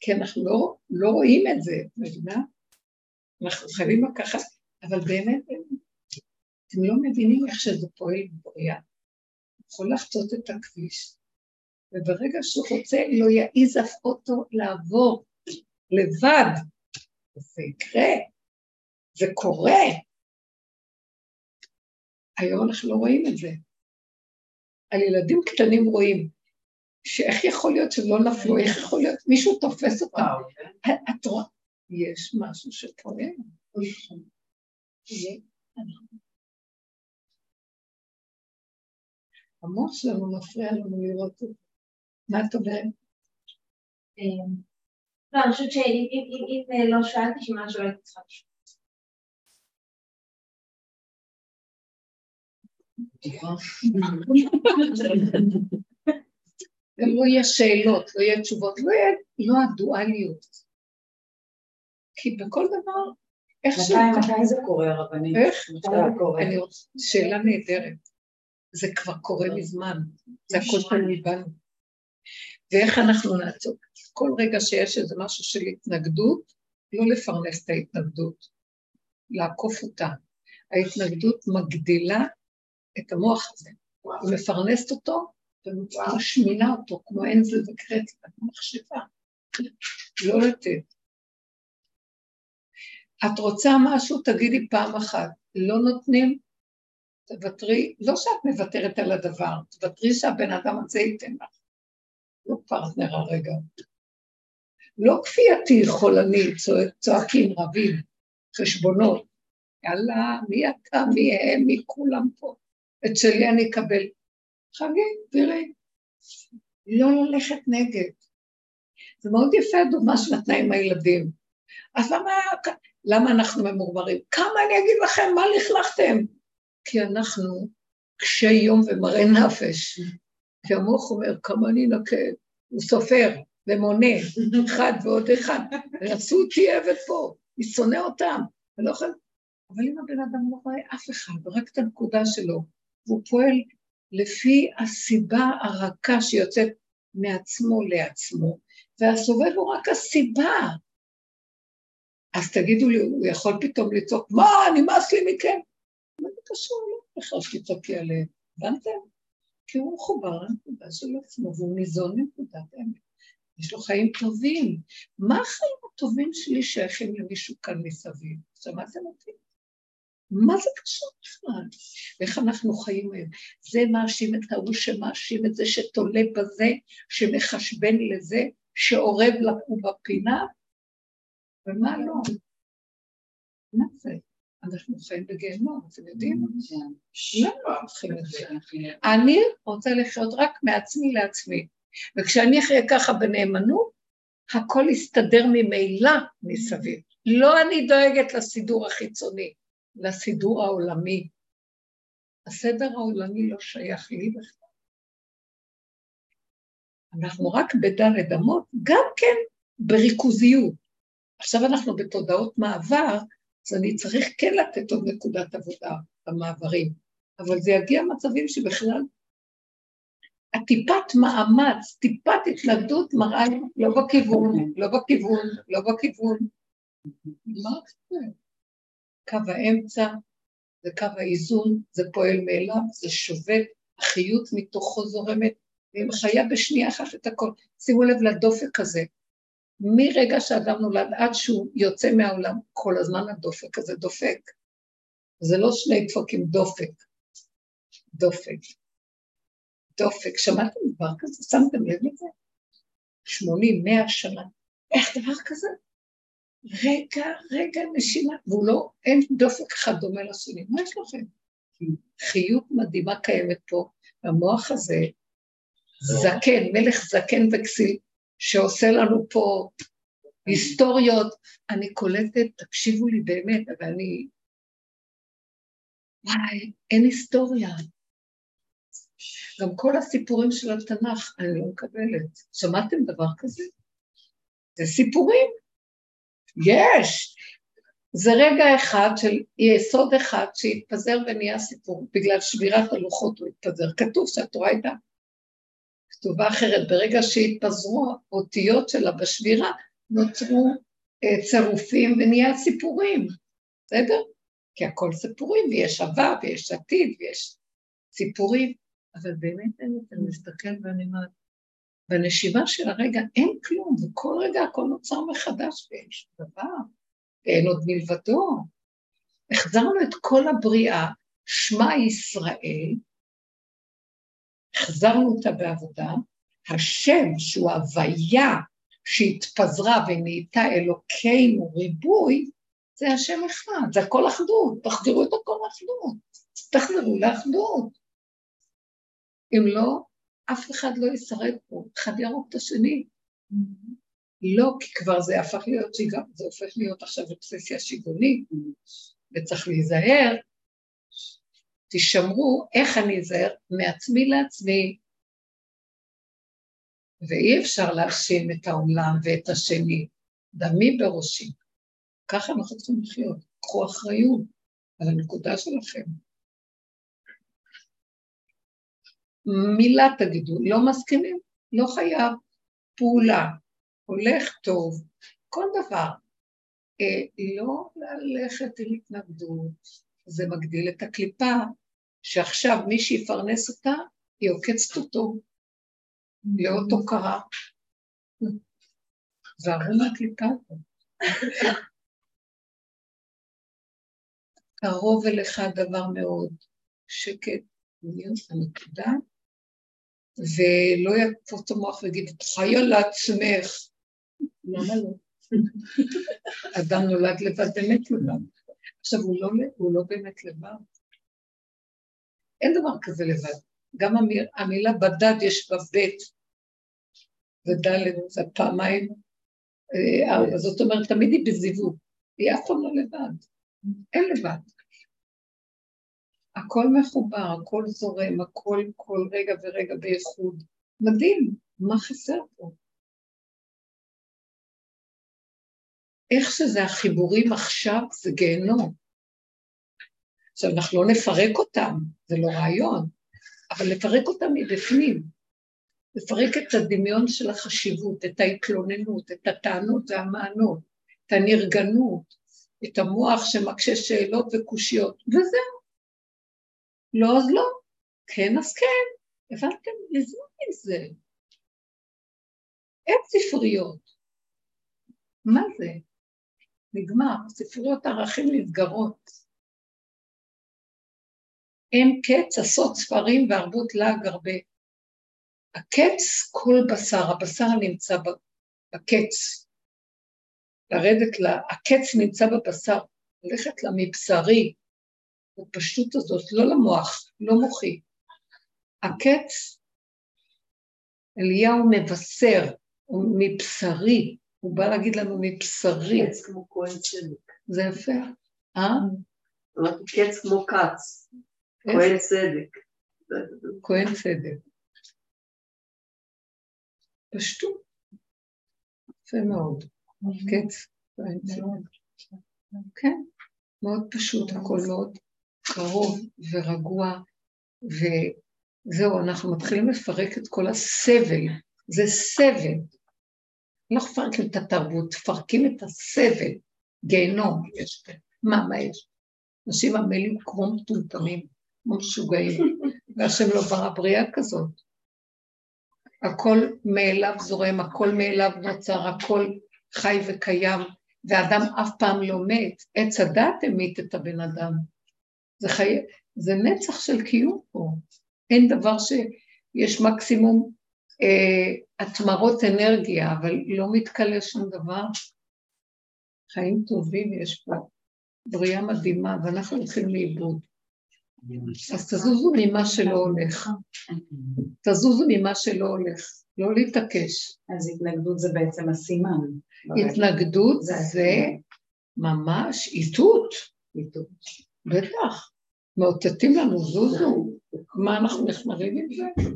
כי אנחנו לא, לא רואים את זה, מבינה? אנחנו חייבים לקחת, אבל באמת, אתם לא מבינים איך שזה פועל בבריאה. יכול לחצות את הכביש, וברגע שהוא רוצה, לא יעיז אף אוטו לעבור לבד. זה יקרה, זה קורה. היום אנחנו לא רואים את זה. על ילדים קטנים רואים, שאיך יכול להיות שלא נפלו, איך יכול להיות, מישהו תופס אותם. את רואה, יש משהו שפועל. המוח שלנו מפריע לנו לראות את זה. מה את אומרת? לא, אני חושבת שאם לא שאלתי, שמשהו הייתי צריכה לשאול. גם לא יהיה שאלות, לא יהיה תשובות, לא יהיה, לא הדואליות. כי בכל דבר מתי זה קורה, הרבנית? איך? אני רוצה, שאלה נהדרת. זה כבר קורה מזמן, זה הכל תלוי בנו. ואיך אנחנו נעצור? כל רגע שיש איזה משהו של התנגדות, לא לפרנס את ההתנגדות, לעקוף אותה. ההתנגדות מגדילה את המוח הזה, היא מפרנסת אותו ומשמינה אותו כמו אנזל וקרצה, כמו מחשבה, לא לתת. את רוצה משהו, תגידי פעם אחת, לא נותנים, תוותרי, לא שאת מוותרת על הדבר, תוותרי שהבן אדם הזה ייתן לך. לא פרטנר הרגע. לא כפייתי, חולני, צועקים, רבים, חשבונות. יאללה, מי אתה, מי הם, מי כולם פה. את שלי אני אקבל. חגי, תראי. לא ללכת נגד. זה מאוד יפה הדוגמה שנתנה עם הילדים. אז למה, למה אנחנו ממורמרים? כמה אני אגיד לכם, מה לכלכתם? כי אנחנו קשי יום ומראה נפש. כי המוח אומר, כמה אני נקה, הוא סופר ומונה, אחד ועוד אחד, ועשו אותי עבד פה, אני שונא אותם, אני לא יכול... אבל אם הבן אדם לא רואה אף אחד, רק את הנקודה שלו, והוא פועל לפי הסיבה הרכה שיוצאת מעצמו לעצמו, והסובב הוא רק הסיבה. אז תגידו לי, הוא יכול פתאום לצעוק, מה, נמאס לי מכם? מה זה קשור? לא בכלל שתצעקי עליהם, הבנתם? כי הוא מחובר לנקודה של עצמו, והוא ניזון מנקודת האמת. יש לו חיים טובים. מה החיים הטובים שלי שייכים למישהו כאן מסביב? שמעתם אותי? מה זה קשור בכלל? ואיך אנחנו חיים היום? זה מאשים את ההוא שמאשים את זה, שתולה בזה, שמחשבן לזה, שאורב לכו בפינה, ומה לא? מה זה? אנחנו חיים בגיהנום, אתם יודעים? למה אנחנו חיים את זה? אני רוצה לחיות רק מעצמי לעצמי, וכשאני אחיה ככה בנאמנות, הכל יסתדר ממילא מסביב. לא אני דואגת לסידור החיצוני, לסידור העולמי. הסדר העולמי לא שייך לי בכלל. אנחנו רק בדלת אמות, גם כן בריכוזיות. עכשיו אנחנו בתודעות מעבר, אז אני צריך כן לתת עוד נקודת עבודה במעברים, אבל זה יגיע מצבים שבכלל הטיפת מאמץ, טיפת התנגדות מראה לא בכיוון, לא בכיוון, לא בכיוון. מה זה? קו האמצע, זה קו האיזון, זה פועל מאליו, זה שובת, החיות מתוכו זורמת, והיא מחיה בשנייה אחת את הכל. שימו לב לדופק הזה, מרגע שאדם נולד עד שהוא יוצא מהעולם, כל הזמן הדופק הזה דופק. זה לא שני דפוקים, דופק. דופק. דופק. שמעתם דבר כזה? שמתם לב לזה? שמונים, מאה שנה. איך דבר כזה? רגע, רגע, נשימה, והוא לא, אין דופק אחד דומה לשני. מה יש לכם? חיות מדהימה קיימת פה, המוח הזה, זקן, מלך זקן וכסיל, שעושה לנו פה היסטוריות. אני קולטת, תקשיבו לי באמת, אבל אני... וואי, אין היסטוריה. גם כל הסיפורים של התנ"ך, אני לא מקבלת. שמעתם דבר כזה? זה סיפורים. יש. זה רגע אחד של יסוד אחד שהתפזר ונהיה סיפור, בגלל שבירת הלוחות הוא התפזר. כתוב שהתורה הייתה כתובה אחרת, ברגע שהתפזרו האותיות שלה בשבירה, נוצרו אה, צירופים ונהיה סיפורים, בסדר? כי הכל סיפורים, ויש עבר, ויש עתיד, ויש סיפורים, אבל באמת אני מסתכל ואני אומרת, בנשימה של הרגע אין כלום, וכל רגע הכל נוצר מחדש ואין שום דבר, ואין עוד מלבדו. החזרנו את כל הבריאה, שמע ישראל, החזרנו אותה בעבודה, השם שהוא הוויה שהתפזרה ונהייתה אלוקינו ריבוי, זה השם אחד, זה הכל אחדות, תחזירו את הכל לאחדות, תחזרו לאחדות. אם לא, אף אחד לא ישרד פה, אחד יהרוג את השני. לא, כי כבר זה הפך להיות שיגע, זה הופך להיות עכשיו אובססיה שיגונית, וצריך להיזהר, תשמרו איך אני אזהר מעצמי לעצמי, ואי אפשר להאשים את העולם ואת השני, דמי בראשי. ככה אנחנו צריכים לחיות, קחו אחריות על הנקודה שלכם. מילה תגידו, לא מסכימים? לא חייב. פעולה, הולך טוב, כל דבר. אה, לא ללכת עם התנגדות, זה מגדיל את הקליפה, שעכשיו מי שיפרנס אותה, היא עוקצת אותו, לאות הוקרה. וערו מהקליפה הזאת. קרוב אליך דבר מאוד, שקט, הנקודה, ולא יקפוץ המוח ויגיד, את חיה לעצמך. למה לא? אדם נולד לבד, באמת לבד. עכשיו, הוא לא, הוא לא באמת לבד. אין דבר כזה לבד. גם המיר, המילה בדד יש בה בית ודלת, זה פעמיים אה, ארבע. זאת אומרת, תמיד היא בזיווג. היא אף פעם לא לבד. אין לבד. הכל מחובר, הכל זורם, הכל כל רגע ורגע בייחוד. מדהים, מה חסר פה? איך שזה החיבורים עכשיו זה גיהנום. עכשיו, אנחנו לא נפרק אותם, זה לא רעיון, אבל לפרק אותם מבפנים. לפרק את הדמיון של החשיבות, את ההתלוננות, את הטענות והמענות, את הנרגנות, את המוח שמקשה שאלות וקושיות, וזהו. לא אז לא, כן אז כן, הבנתם? לזמן עם זה. אין ספריות. מה זה? נגמר, ספריות ערכים נסגרות. אין קץ עשות ספרים והרבות לעג הרבה. הקץ כל בשר, הבשר נמצא בקץ. לרדת, לה, הקץ נמצא בבשר, ללכת למבשרי, בפשטות הזאת, לא למוח, לא מוחי. הקץ, אליהו מבשר, הוא מבשרי, הוא בא להגיד לנו מבשרי. קץ כמו כהן צדק. זה יפה, אה? אמרתי קץ כמו כץ, כהן צדק. כהן צדק. פשטות. יפה מאוד. קץ, כהן צדק. כן, מאוד פשוט, הכל מאוד קרוב ורגוע, וזהו, אנחנו מתחילים לפרק את כל הסבל. זה סבל. לא מפרקים את התרבות, מפרקים את הסבל. גיהנום יש כאן. מה, מה יש? אנשים עמלים כמו מטומטמים, כמו משוגעים, והשם לא ברא בריאה כזאת. הכל מאליו זורם, הכל מאליו נוצר, הכל חי וקיים, ואדם אף פעם לא מת. עץ הדת המית את הבן אדם. זה, חי... זה נצח של קיום פה. אין דבר שיש מקסימום אה, התמרות אנרגיה, אבל לא מתכלה שום דבר. חיים טובים יש פה, בריאה מדהימה, ואנחנו הולכים לאיבוד. אז תזוזו ממה שלא הולך. תזוזו ממה שלא הולך, לא להתעקש. אז התנגדות זה בעצם הסימן. התנגדות זה ממש איתות. איתות. בטח. מאותתים לנו, זוזו, מה אנחנו נחמרים עם זה?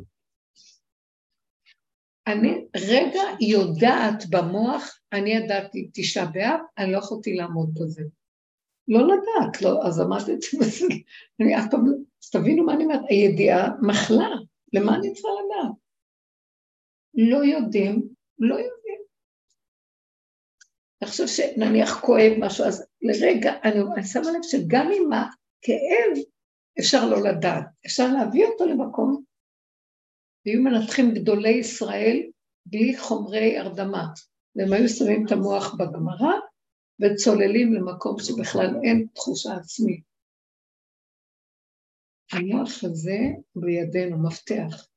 אני רגע יודעת במוח, אני ידעתי תשעה באב, אני לא יכולתי לעמוד בזה. לא לדעת, לא, אז אמרתי את זה, אני אף פעם לא, אז תבינו מה אני אומרת, הידיעה מחלה, למה אני צריכה לדעת? לא יודעים, לא יודעים. עכשיו שנניח כואב משהו, אז לרגע, אני, אני שמה לב שגם עם הכאב אפשר לא לדעת, אפשר להביא אותו למקום, והיו מנתחים גדולי ישראל בלי חומרי הרדמה, והם היו שמים את המוח בגמרא וצוללים למקום שבכלל אין תחושה עצמית. המוח הזה בידינו, מפתח.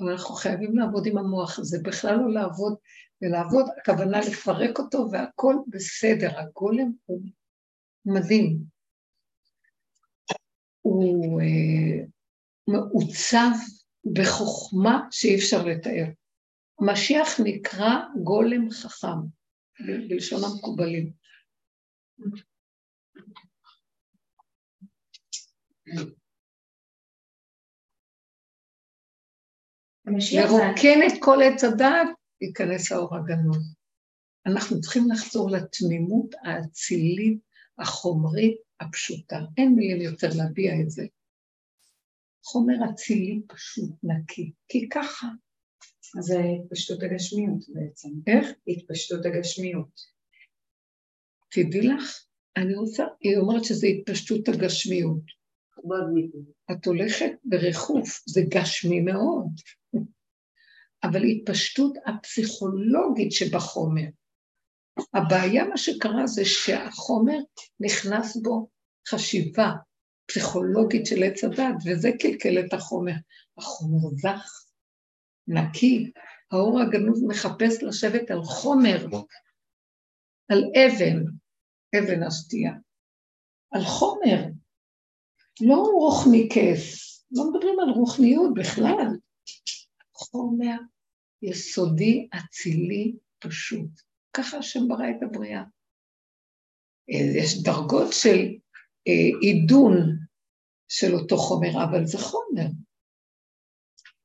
אבל אנחנו חייבים לעבוד עם המוח הזה, בכלל לא לעבוד, ולעבוד, הכוונה לפרק אותו והכל בסדר, הגולם הוא מדהים. הוא אה, מעוצב בחוכמה שאי אפשר לתאר. משיח נקרא גולם חכם, בלשון המקובלים. לרוקן את כל עץ הדעת, ייכנס האור הגנוז. אנחנו צריכים לחזור לתמימות האצילית החומרית הפשוטה. אין מילים יותר להביע את זה. חומר אצילי פשוט, נקי, כי ככה. אז זה התפשטות הגשמיות בעצם. איך? התפשטות הגשמיות. תדעי לך, אני רוצה, היא אומרת שזה התפשטות הגשמיות. את הולכת בריחוף, זה גשמי מאוד, אבל התפשטות הפסיכולוגית שבחומר. הבעיה, מה שקרה זה שהחומר נכנס בו חשיבה פסיכולוגית של עץ הדת, וזה קלקל את החומר. החומר זך, נקי, האור הגנוז מחפש לשבת על חומר, על אבן, אבן השתייה, על חומר, לא רוחני כס, לא מדברים על רוחניות בכלל, חומר יסודי, אצילי, פשוט. ככה השם ברא את הבריאה. יש דרגות של אה, עידון של אותו חומר, אבל זה חומר.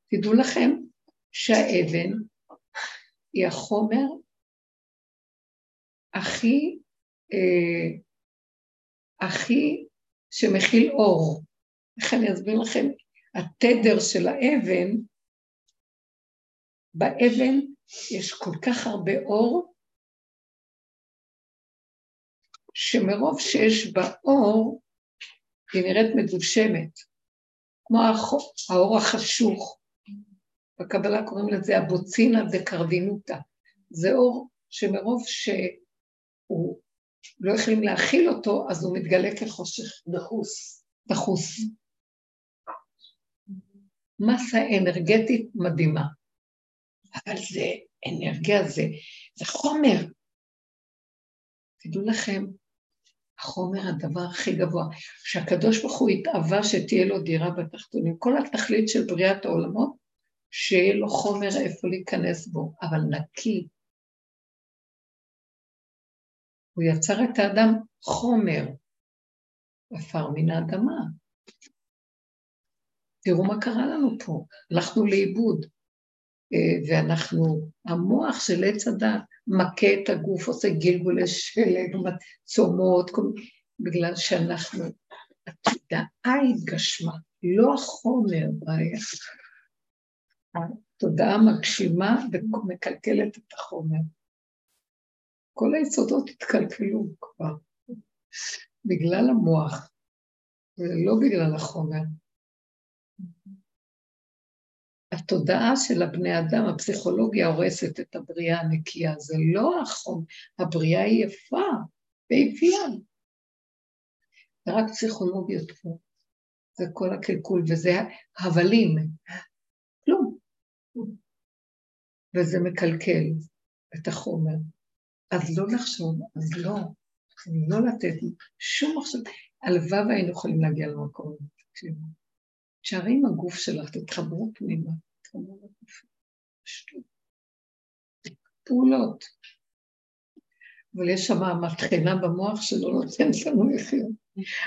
תדעו לכם שהאבן היא החומר הכי, אה, הכי שמכיל אור. איך אני אסביר לכם? התדר של האבן, באבן יש כל כך הרבה אור, שמרוב שיש בה אור, היא נראית מדושמת, כמו האור החשוך. בקבלה קוראים לזה הבוצינה דקרדינותא. זה אור שמרוב שהוא לא יכולים להכיל אותו, אז הוא מתגלה כחושך. דחוס. דחוס. מסה אנרגטית מדהימה. אבל זה אנרגיה, זה, זה חומר. תדעו לכם, החומר הדבר הכי גבוה. שהקדוש ברוך הוא התאווה שתהיה לו דירה בתחתונים. כל התכלית של בריאת העולמות, שיהיה לו חומר איפה להיכנס בו, אבל נקי, הוא יצר את האדם חומר, עפר מן האדמה. תראו מה קרה לנו פה, הלכנו לאיבוד, ואנחנו, המוח של עץ הדת מכה את הגוף, עושה גלגולי שלג, צומות, בגלל שאנחנו, התודעה התגשמה, לא החומר בעיה. התודעה מגשימה ומקלקלת את החומר. כל היסודות התקלקלו כבר, בגלל המוח, ולא בגלל החומר. התודעה של הבני אדם, הפסיכולוגיה הורסת את הבריאה הנקייה, זה לא החום, הבריאה היא יפה ויפייה. זה רק פסיכולוגיות פה, זה כל הקלקול, וזה הבלים, כלום. וזה מקלקל את החומר. אז לא לחשוב, אז לא, לא לתת שום מחשב. הלוואי והיינו יכולים להגיע למקום תקשיבו. תשארי עם הגוף שלך, תתחברו פנימה, תתחברו לגוף. שטות. פעולות. אבל יש שם מטחנה במוח שלא נותנת לנו לחיות.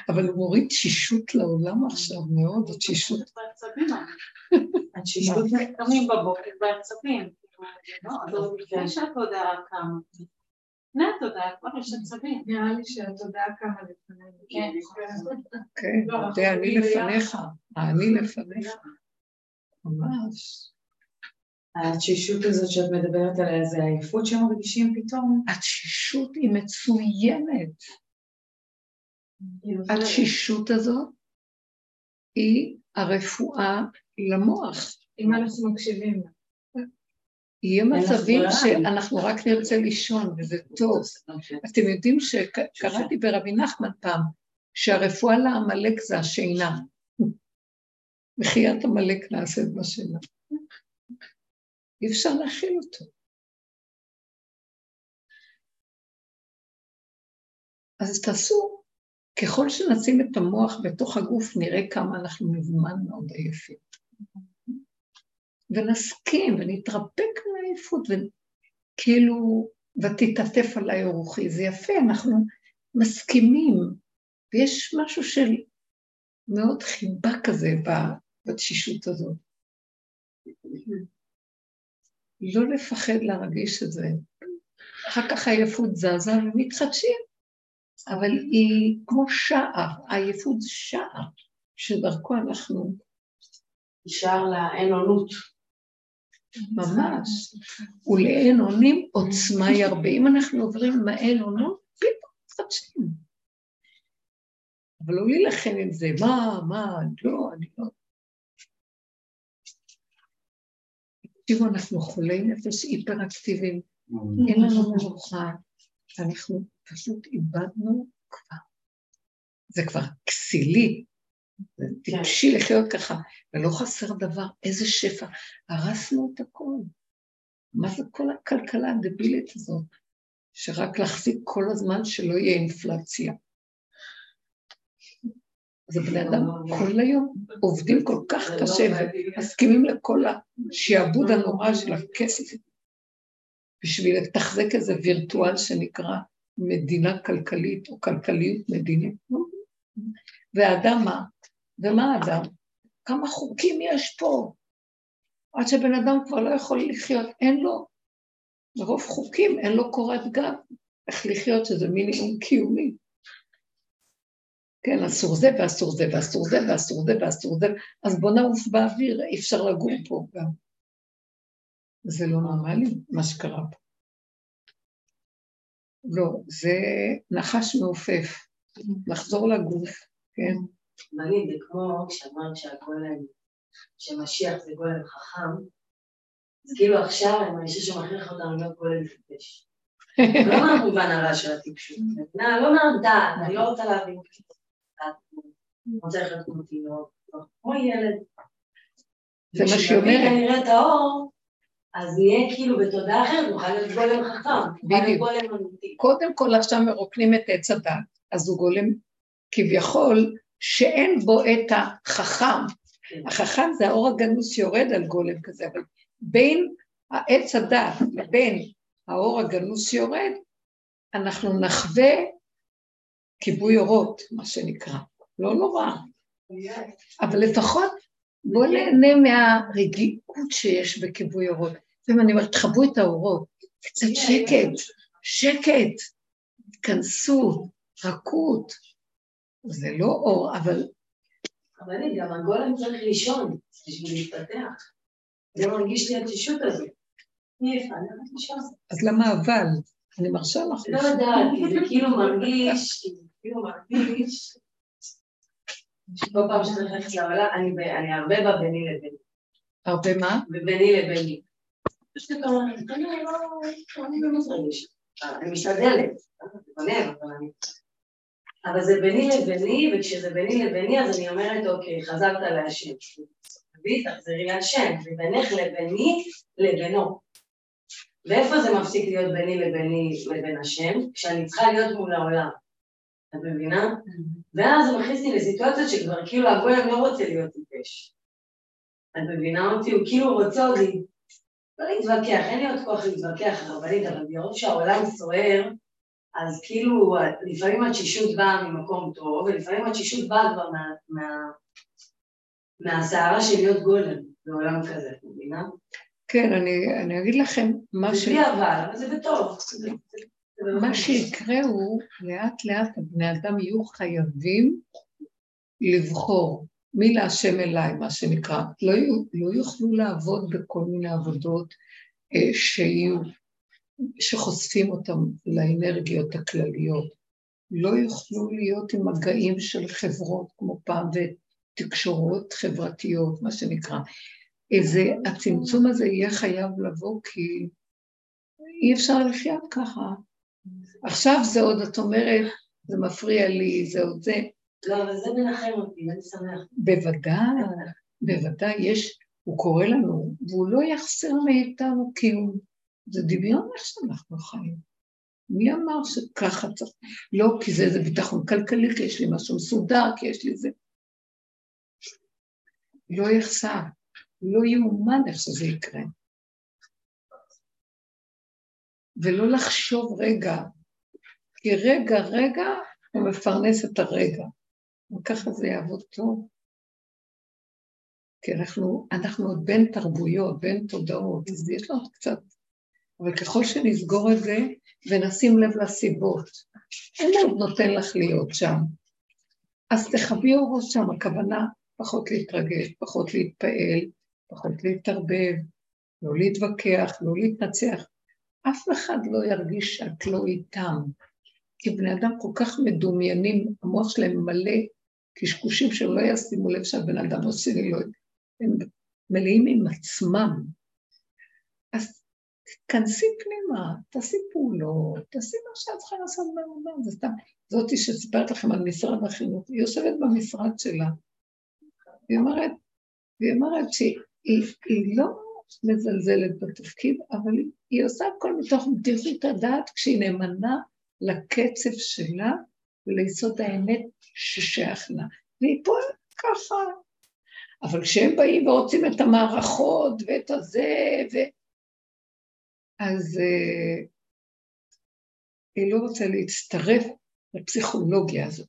אבל הוא מוריד תשישות לעולם עכשיו, מאוד, התשישות. התשישות קמים בבוקר בעצבים. לא, לפני שהתודעה קמה. לפני התודעה, כבר יש עצבים. נראה לי שהתודעה קמה לפנינו. כן, כן לא, זה אני לפניך, אני לפניך. ממש. התשישות הזאת שאת מדברת עליה זה העייפות שמרגישים פתאום? התשישות היא מצוינת. התשישות הזאת היא הרפואה למוח. אם אנחנו מקשיבים לה. יהיה מצבים שאנחנו רק נרצה לישון, וזה טוב. אתם יודעים שקראתי ברבי נחמן פעם, שהרפואה לעמלק זה השינה. מחיית עמלק נעשית בשינה. אי אפשר להכיל אותו. אז תעשו, ככל שנשים את המוח בתוך הגוף, נראה כמה אנחנו מזמן מאוד עייפים. ונסכים ונתרפק מהעייפות, וכאילו, ותתעטף עליי רוחי, זה יפה, אנחנו מסכימים, ויש משהו של מאוד חיבה כזה בתשישות הזאת. לא לפחד להרגיש את זה. אחר כך העייפות זזה ומתחדשים. אבל היא כמו שער, העייפות זה שער, שדרכו אנחנו... שער לאין-אונות. ממש. ולאין אונים עוצמה ירבה. אם אנחנו עוברים מהאין אונות, פתאום מתחדשים. אבל לא להילחם עם זה, מה, מה, לא, אני לא... תראו, אנחנו חולי נפש היפראקטיביים, אין לנו מנוחה, אנחנו פשוט איבדנו כבר. זה כבר כסילי, טיפשי לחיות ככה, ולא חסר דבר, איזה שפע. הרסנו את הכל. מה זה כל הכלכלה הדבילית הזאת? שרק להחזיק כל הזמן שלא יהיה אינפלציה. זה בני אדם כל היום עובדים כל כך קשה ומסכימים לכל השעבוד הנורא של הכסף בשביל לתחזק איזה וירטואל שנקרא מדינה כלכלית או כלכליות מדינית. והאדם מה? ומה האדם? כמה חוקים יש פה? עד שבן אדם כבר לא יכול לחיות, אין לו, מרוב חוקים אין לו קורת גג, איך לחיות שזה מינימום קיומי. כן, אסור זה ואסור זה ואסור זה ואסור זה ואסור זה, אז בוא נעוף באוויר, אי אפשר לגור פה גם. זה לא נורמלי, מה שקרה פה. לא, זה נחש מעופף, לחזור לגוף, כן. מעניין, זה כמו כשאמרת שהגולם, שמשיח זה גולם חכם, אז כאילו עכשיו אני מרגישה שמכריח אותנו להיות גולם טיפש. לא מהמובן הרע של הטיפשות, לא מהדעת, אני לא רוצה להבין אני רוצה ללכת כמו תינוק, כמו ילד. זה מה שהיא אומרת. כשנראה את האור, אז נהיה כאילו בתודעה אחרת, נוכל להיות גולם חכם. בדיוק. קודם כל עכשיו מרוקנים את עץ הדת, אז הוא גולם כביכול שאין בו את החכם. החכם זה האור הגנוז שיורד על גולם כזה, אבל בין העץ הדת לבין האור הגנוז שיורד, אנחנו נחווה כיבוי אורות, מה שנקרא. לא נורא. אבל לפחות בואו נהנה מהרגיעות שיש בכיבוי אורות. לפעמים אני אומרת, תכבו את האורות, קצת שקט, שקט, התכנסות, רכות. זה לא אור, אבל... אבל אני, גם הגולם צריך לישון בשביל להתפתח. זה מרגיש לי התשישות הזאת. אני הולכת. אז למה אבל? אני מרשה לך. לא יודעת, כי זה כאילו מרגיש, כאילו מרגיש... כל פעם שאני נכנסת לעולם, אני הרבה בה ביני לביני. הרבה מה? ביני לביני. אני משתדלת, אבל זה ביני לביני, וכשזה ביני לביני אז אני אומרת, אוקיי, חזרת להשם. תביאי, תחזרי להשם, ובינך לביני לבינו. ואיפה זה מפסיק להיות ביני לביני לבין השם? כשאני צריכה להיות מול העולם. את מבינה? ואז הוא מכניס אותי לסיטואציות שכבר כאילו הגולם לא רוצה להיות טיפש. את מבינה אותי? הוא כאילו רוצה אותי. לא להתווכח, אין לי עוד כוח להתווכח, הרבנית, אבל מרוב שהעולם סוער, אז כאילו לפעמים התשישות באה ממקום טוב, ולפעמים התשישות באה כבר מה, מה, מהסערה של להיות גולם בעולם כזה, את מבינה? כן, אני, אני אגיד לכם מה ש... זה בלי אבל, אבל זה בטוב. מה שיקרה הוא, לאט לאט הבני אדם יהיו חייבים לבחור מי להשם אליי, מה שנקרא. לא, לא יוכלו לעבוד בכל מיני עבודות אה, שיהיו, שחושפים אותם לאנרגיות הכלליות. לא יוכלו להיות עם מגעים של חברות כמו פעם ותקשורות חברתיות, מה שנקרא. איזה, הצמצום הזה יהיה חייב לבוא כי אי אפשר לחיות ככה. עכשיו זה עוד, את אומרת, זה מפריע לי, זה עוד זה. לא, אבל זה מנחם אותי, אני שמח. בוודאי, בוודאי, יש, הוא קורא לנו, והוא לא יחסר מאיתנו כי הוא, זה דמיון איך שאנחנו חיים. מי אמר שככה צריך? לא, כי זה איזה ביטחון כלכלי, כי יש לי משהו מסודר, כי יש לי זה. לא יחסר, לא יאומן איך שזה יקרה. ולא לחשוב רגע, כי רגע, רגע, הוא מפרנס את הרגע. וככה זה יעבוד טוב. כי אנחנו, אנחנו עוד בין תרבויות, בין תודעות, אז יש לנו קצת... אבל ככל שנסגור את זה ונשים לב לסיבות, אין עוד נותן לך להיות שם. אז תחבי אורות שם, הכוונה פחות להתרגש, פחות להתפעל, פחות להתערבב, לא להתווכח, לא להתנצח. אף אחד לא ירגיש שאת לא איתם. כי בני אדם כל כך מדומיינים, המוח שלהם מלא קשקושים שלא ישימו לב שהבן אדם עושה לי לא... הם מלאים עם עצמם. אז תכנסי פנימה, תעשי פעולות, תעשי מה שאת צריכה לעשות בעולם, זה סתם. זאתי שסיפרת לכם על משרד החינוך, היא יושבת במשרד שלה, והיא אומרת, והיא אומרת שהיא לא מזלזלת בתפקיד, אבל היא עושה הכל מתוך בדיחות הדעת כשהיא נאמנה לקצב שלה וליסוד האמת ששייך לה. והיא פועלת ככה. אבל כשהם באים ורוצים את המערכות ואת הזה, ו... אז uh, היא לא רוצה להצטרף לפסיכולוגיה הזאת.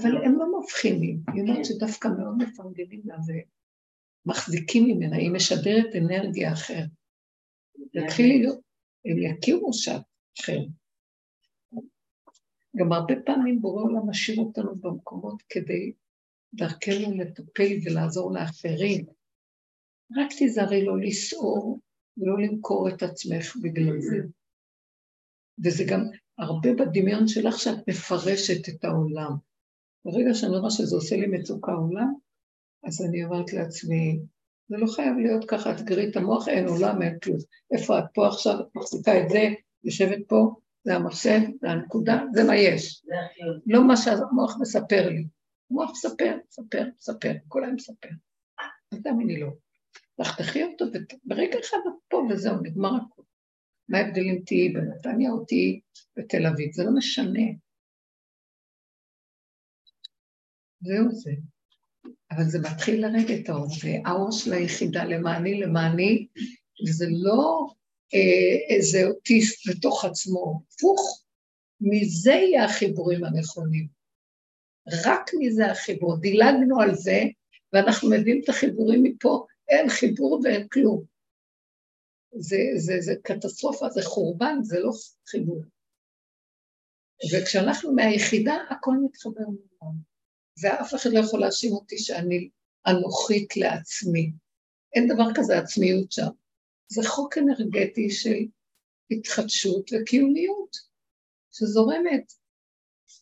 אבל הם לא מבחינים, היא אומרת שדווקא מאוד מפרגנים לה ומחזיקים ממנה, היא משדרת אנרגיה אחרת. תתחילי להיות, הם יכירו שאת אחר. גם הרבה פעמים בורא עולם משאיר אותנו במקומות כדי דרכנו לטפל ולעזור לאחרים. רק תיזהרי לא לסעור ולא למכור את עצמך בגלל זה. וזה גם הרבה בדמיון שלך שאת מפרשת את העולם. ברגע שאני רואה שזה עושה לי מצוקה עולם, אז אני אומרת לעצמי, זה לא חייב להיות ככה, תגרי את המוח, אין עולם, אין כלום. איפה את פה עכשיו, את מחזיקה את זה, יושבת פה, זה המחשב, זה הנקודה, זה מה יש. לא מה שהמוח מספר לי. המוח מספר, מספר, מספר, כל היום מספר. אל תאמיני לו. תחתכי אותו, וברגע אחד את פה וזהו, נגמר הכול. מה ההבדל אם תהיי בנתניה או תהיי בתל אביב? זה לא משנה. זהו זה. אבל זה מתחיל לרדת האור, והאור של היחידה למעני למעני, וזה לא אה, איזה אוטיסט בתוך עצמו, הפוך, מזה יהיה החיבורים הנכונים. רק מזה החיבור. דילגנו על זה, ואנחנו מביאים את החיבורים מפה, אין חיבור ואין כלום. זה, זה, זה קטסטרופה, זה חורבן, זה לא חיבור. וכשאנחנו מהיחידה, הכל מתחבר מולם. ואף אחד לא יכול להאשים אותי שאני אנוכית לעצמי. אין דבר כזה עצמיות שם. זה חוק אנרגטי של התחדשות וקיומיות, שזורמת.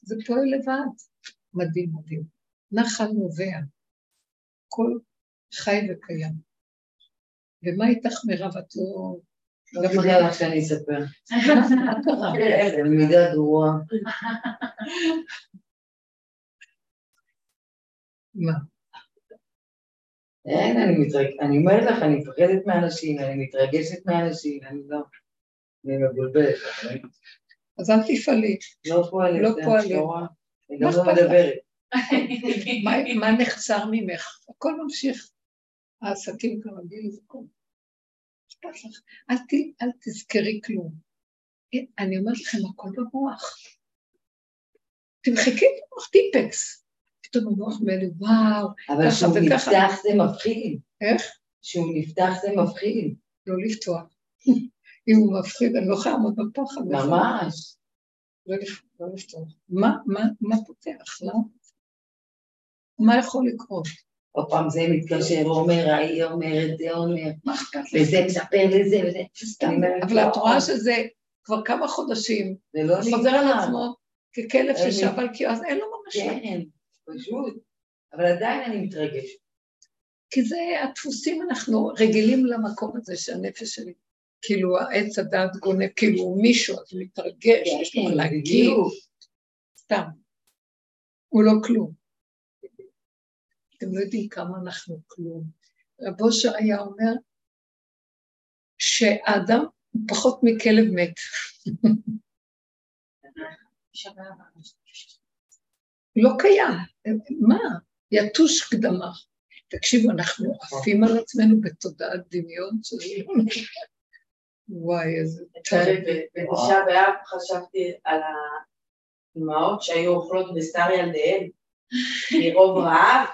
זה פועל לבד. מדהים, מדהים. נחל נובע. הכל חי וקיים. ומה איתך מירב? את לא... לא כדאי לך שאני אספר. מה קרה? תלמידה גרועה. מה? אין, אני מתרגשת, אני אומרת לך, אני מפחדת מאנשים, אני מתרגשת מאנשים, אני לא... אני מבולבלת. אז אל תפעלי. לא פועלת. לא פועלת. אני גם לא מדברת. מה נחסר ממך? הכל ממשיך. העסקים כרגיל זה כל... אכפת לך. אל תזכרי כלום. אני אומרת לכם, הכל במוח. תמחקי את המוח טיפקס. פתאום המוח לי, וואו, אבל כשהוא נפתח זה מפחיד. איך? כשהוא נפתח זה מפחיד. לא לפתוח. אם הוא מפחיד, אני לא יכולה לעמוד בפחד. ממש. לא, לא לפתוח. מה, מה, מה פותח? לא? מה יכול לקרות? עוד פעם זה מתקשר, אומר, ההיא אומרת, זה אומר, וזה מספר לזה וזה. סתם, אבל את רואה שזה כבר כמה חודשים, לא חוזר על עצמו ככלב ששב על קיו, אז אין לו ממש... כן. פשוט, אבל עדיין אני מתרגשת. כי זה הדפוסים, אנחנו רגילים למקום הזה שהנפש שלי, כאילו העץ הדעת גונב, כאילו מישהו, אז הוא מתרגש, יש לו מה להגיד, סתם. הוא לא כלום. אתם לא יודעים כמה אנחנו כלום. רב אושר היה אומר שהאדם הוא פחות מכלב מת. לא קיים. מה? יתוש קדמה. תקשיבו, אנחנו עפים על עצמנו בתודעת דמיון שזה לא וואי, איזה... בתשעה באב חשבתי על האימהות שהיו אוכלות בשר ילדיהן מרוב רעב,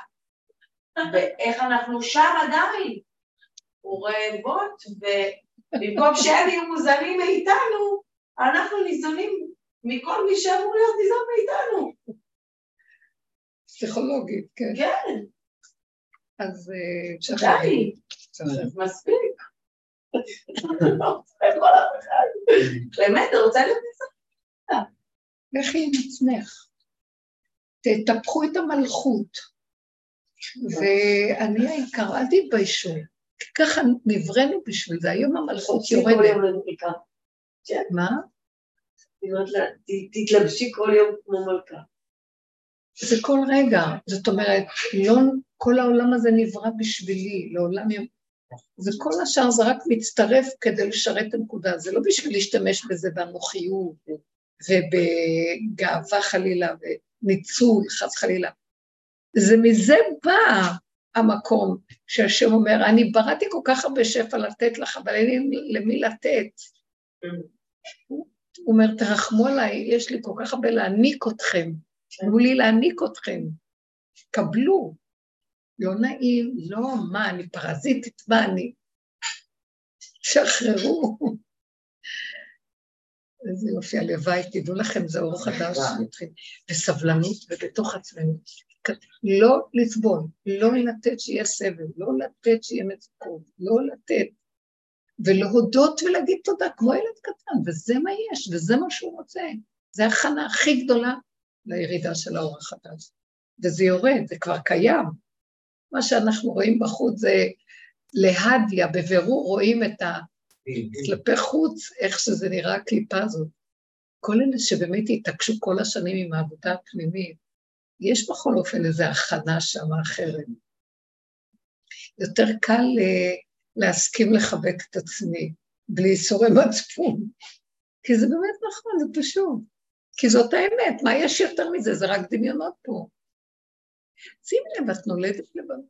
ואיך אנחנו שם עדיין, רעבות, ובמקום שהם יהיו מוזנים מאיתנו, אנחנו ניזונים מכל מי שאמור להיות ניזון מאיתנו. פסיכולוגית, כן. כן. אז אה, די, מספיק. באמת, רוצה להיות ניזון? לכי עם עצמך. תטפחו את המלכות. ואני קראתי בישול, ככה נבראנו בשביל זה, היום המלכות יורדת. מה? תתלבשי כל יום כמו מלכה. זה כל רגע, זאת אומרת, לא כל העולם הזה נברא בשבילי, לעולם יום... זה כל השאר זה רק מצטרף כדי לשרת את הנקודה, זה לא בשביל להשתמש בזה באנוכיות ובגאווה חלילה וניצול חס חלילה. זה מזה בא המקום שהשם אומר, אני בראתי כל כך הרבה שפע לתת לך, אבל אין לי למי לתת. הוא אומר, תרחמו עליי, יש לי כל כך הרבה להעניק אתכם, תנו לי להעניק אתכם, קבלו. לא נעים, לא, מה, אני פרזיטית, מה אני? שחררו. איזה יופי, הלוואי, תדעו לכם, זה אור חדש. וסבלנות ובתוך עצמנו. לא לסבול, לא לתת שיהיה סבל, לא לתת שיהיה מצוקות, לא לתת, ולהודות ולהגיד תודה, כמו ילד קטן, וזה מה יש, וזה מה שהוא רוצה. זה ההכנה הכי גדולה לירידה של האור החדש. וזה יורד, זה כבר קיים. מה שאנחנו רואים בחוץ זה להדיה, בבירור רואים את ה... כלפי חוץ, איך שזה נראה הקליפה הזאת. כל אלה שבאמת התעקשו כל השנים עם העבודה הפנימית, יש בכל אופן איזו הכנה שם אחרת. יותר קל אה, להסכים לחבק את עצמי, בלי איסורי מצפון. כי זה באמת נכון, זה פשוט. כי זאת האמת, מה יש יותר מזה? זה רק דמיונות פה. שימי לב, את נולדת לבד,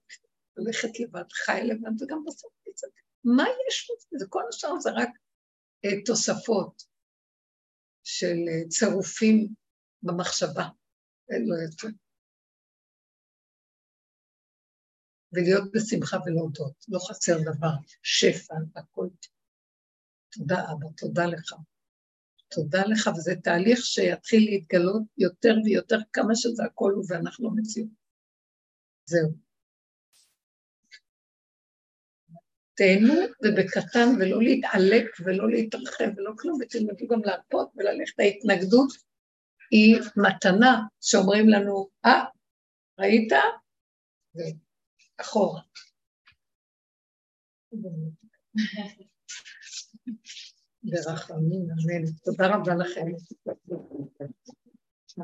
הולכת לבד, חי לבד, וגם בסוף קצת. מה יש בזה? כל השאר זה רק אה, תוספות של אה, צירופים במחשבה. אין לו יותר. ולהיות בשמחה ולהודות, לא חסר דבר, שפע, הכל. תודה אבא, תודה לך. תודה לך, וזה תהליך שיתחיל להתגלות יותר ויותר כמה שזה הכל הוא ואנחנו מציעים. זהו. תהנו ובקטן ולא להתעלק ולא להתרחב ולא כלום, ותלמדו גם להרפות וללכת. ההתנגדות היא מתנה שאומרים לנו, אה, ראית? אחורה. ברחמים, אמן. תודה רבה לכם.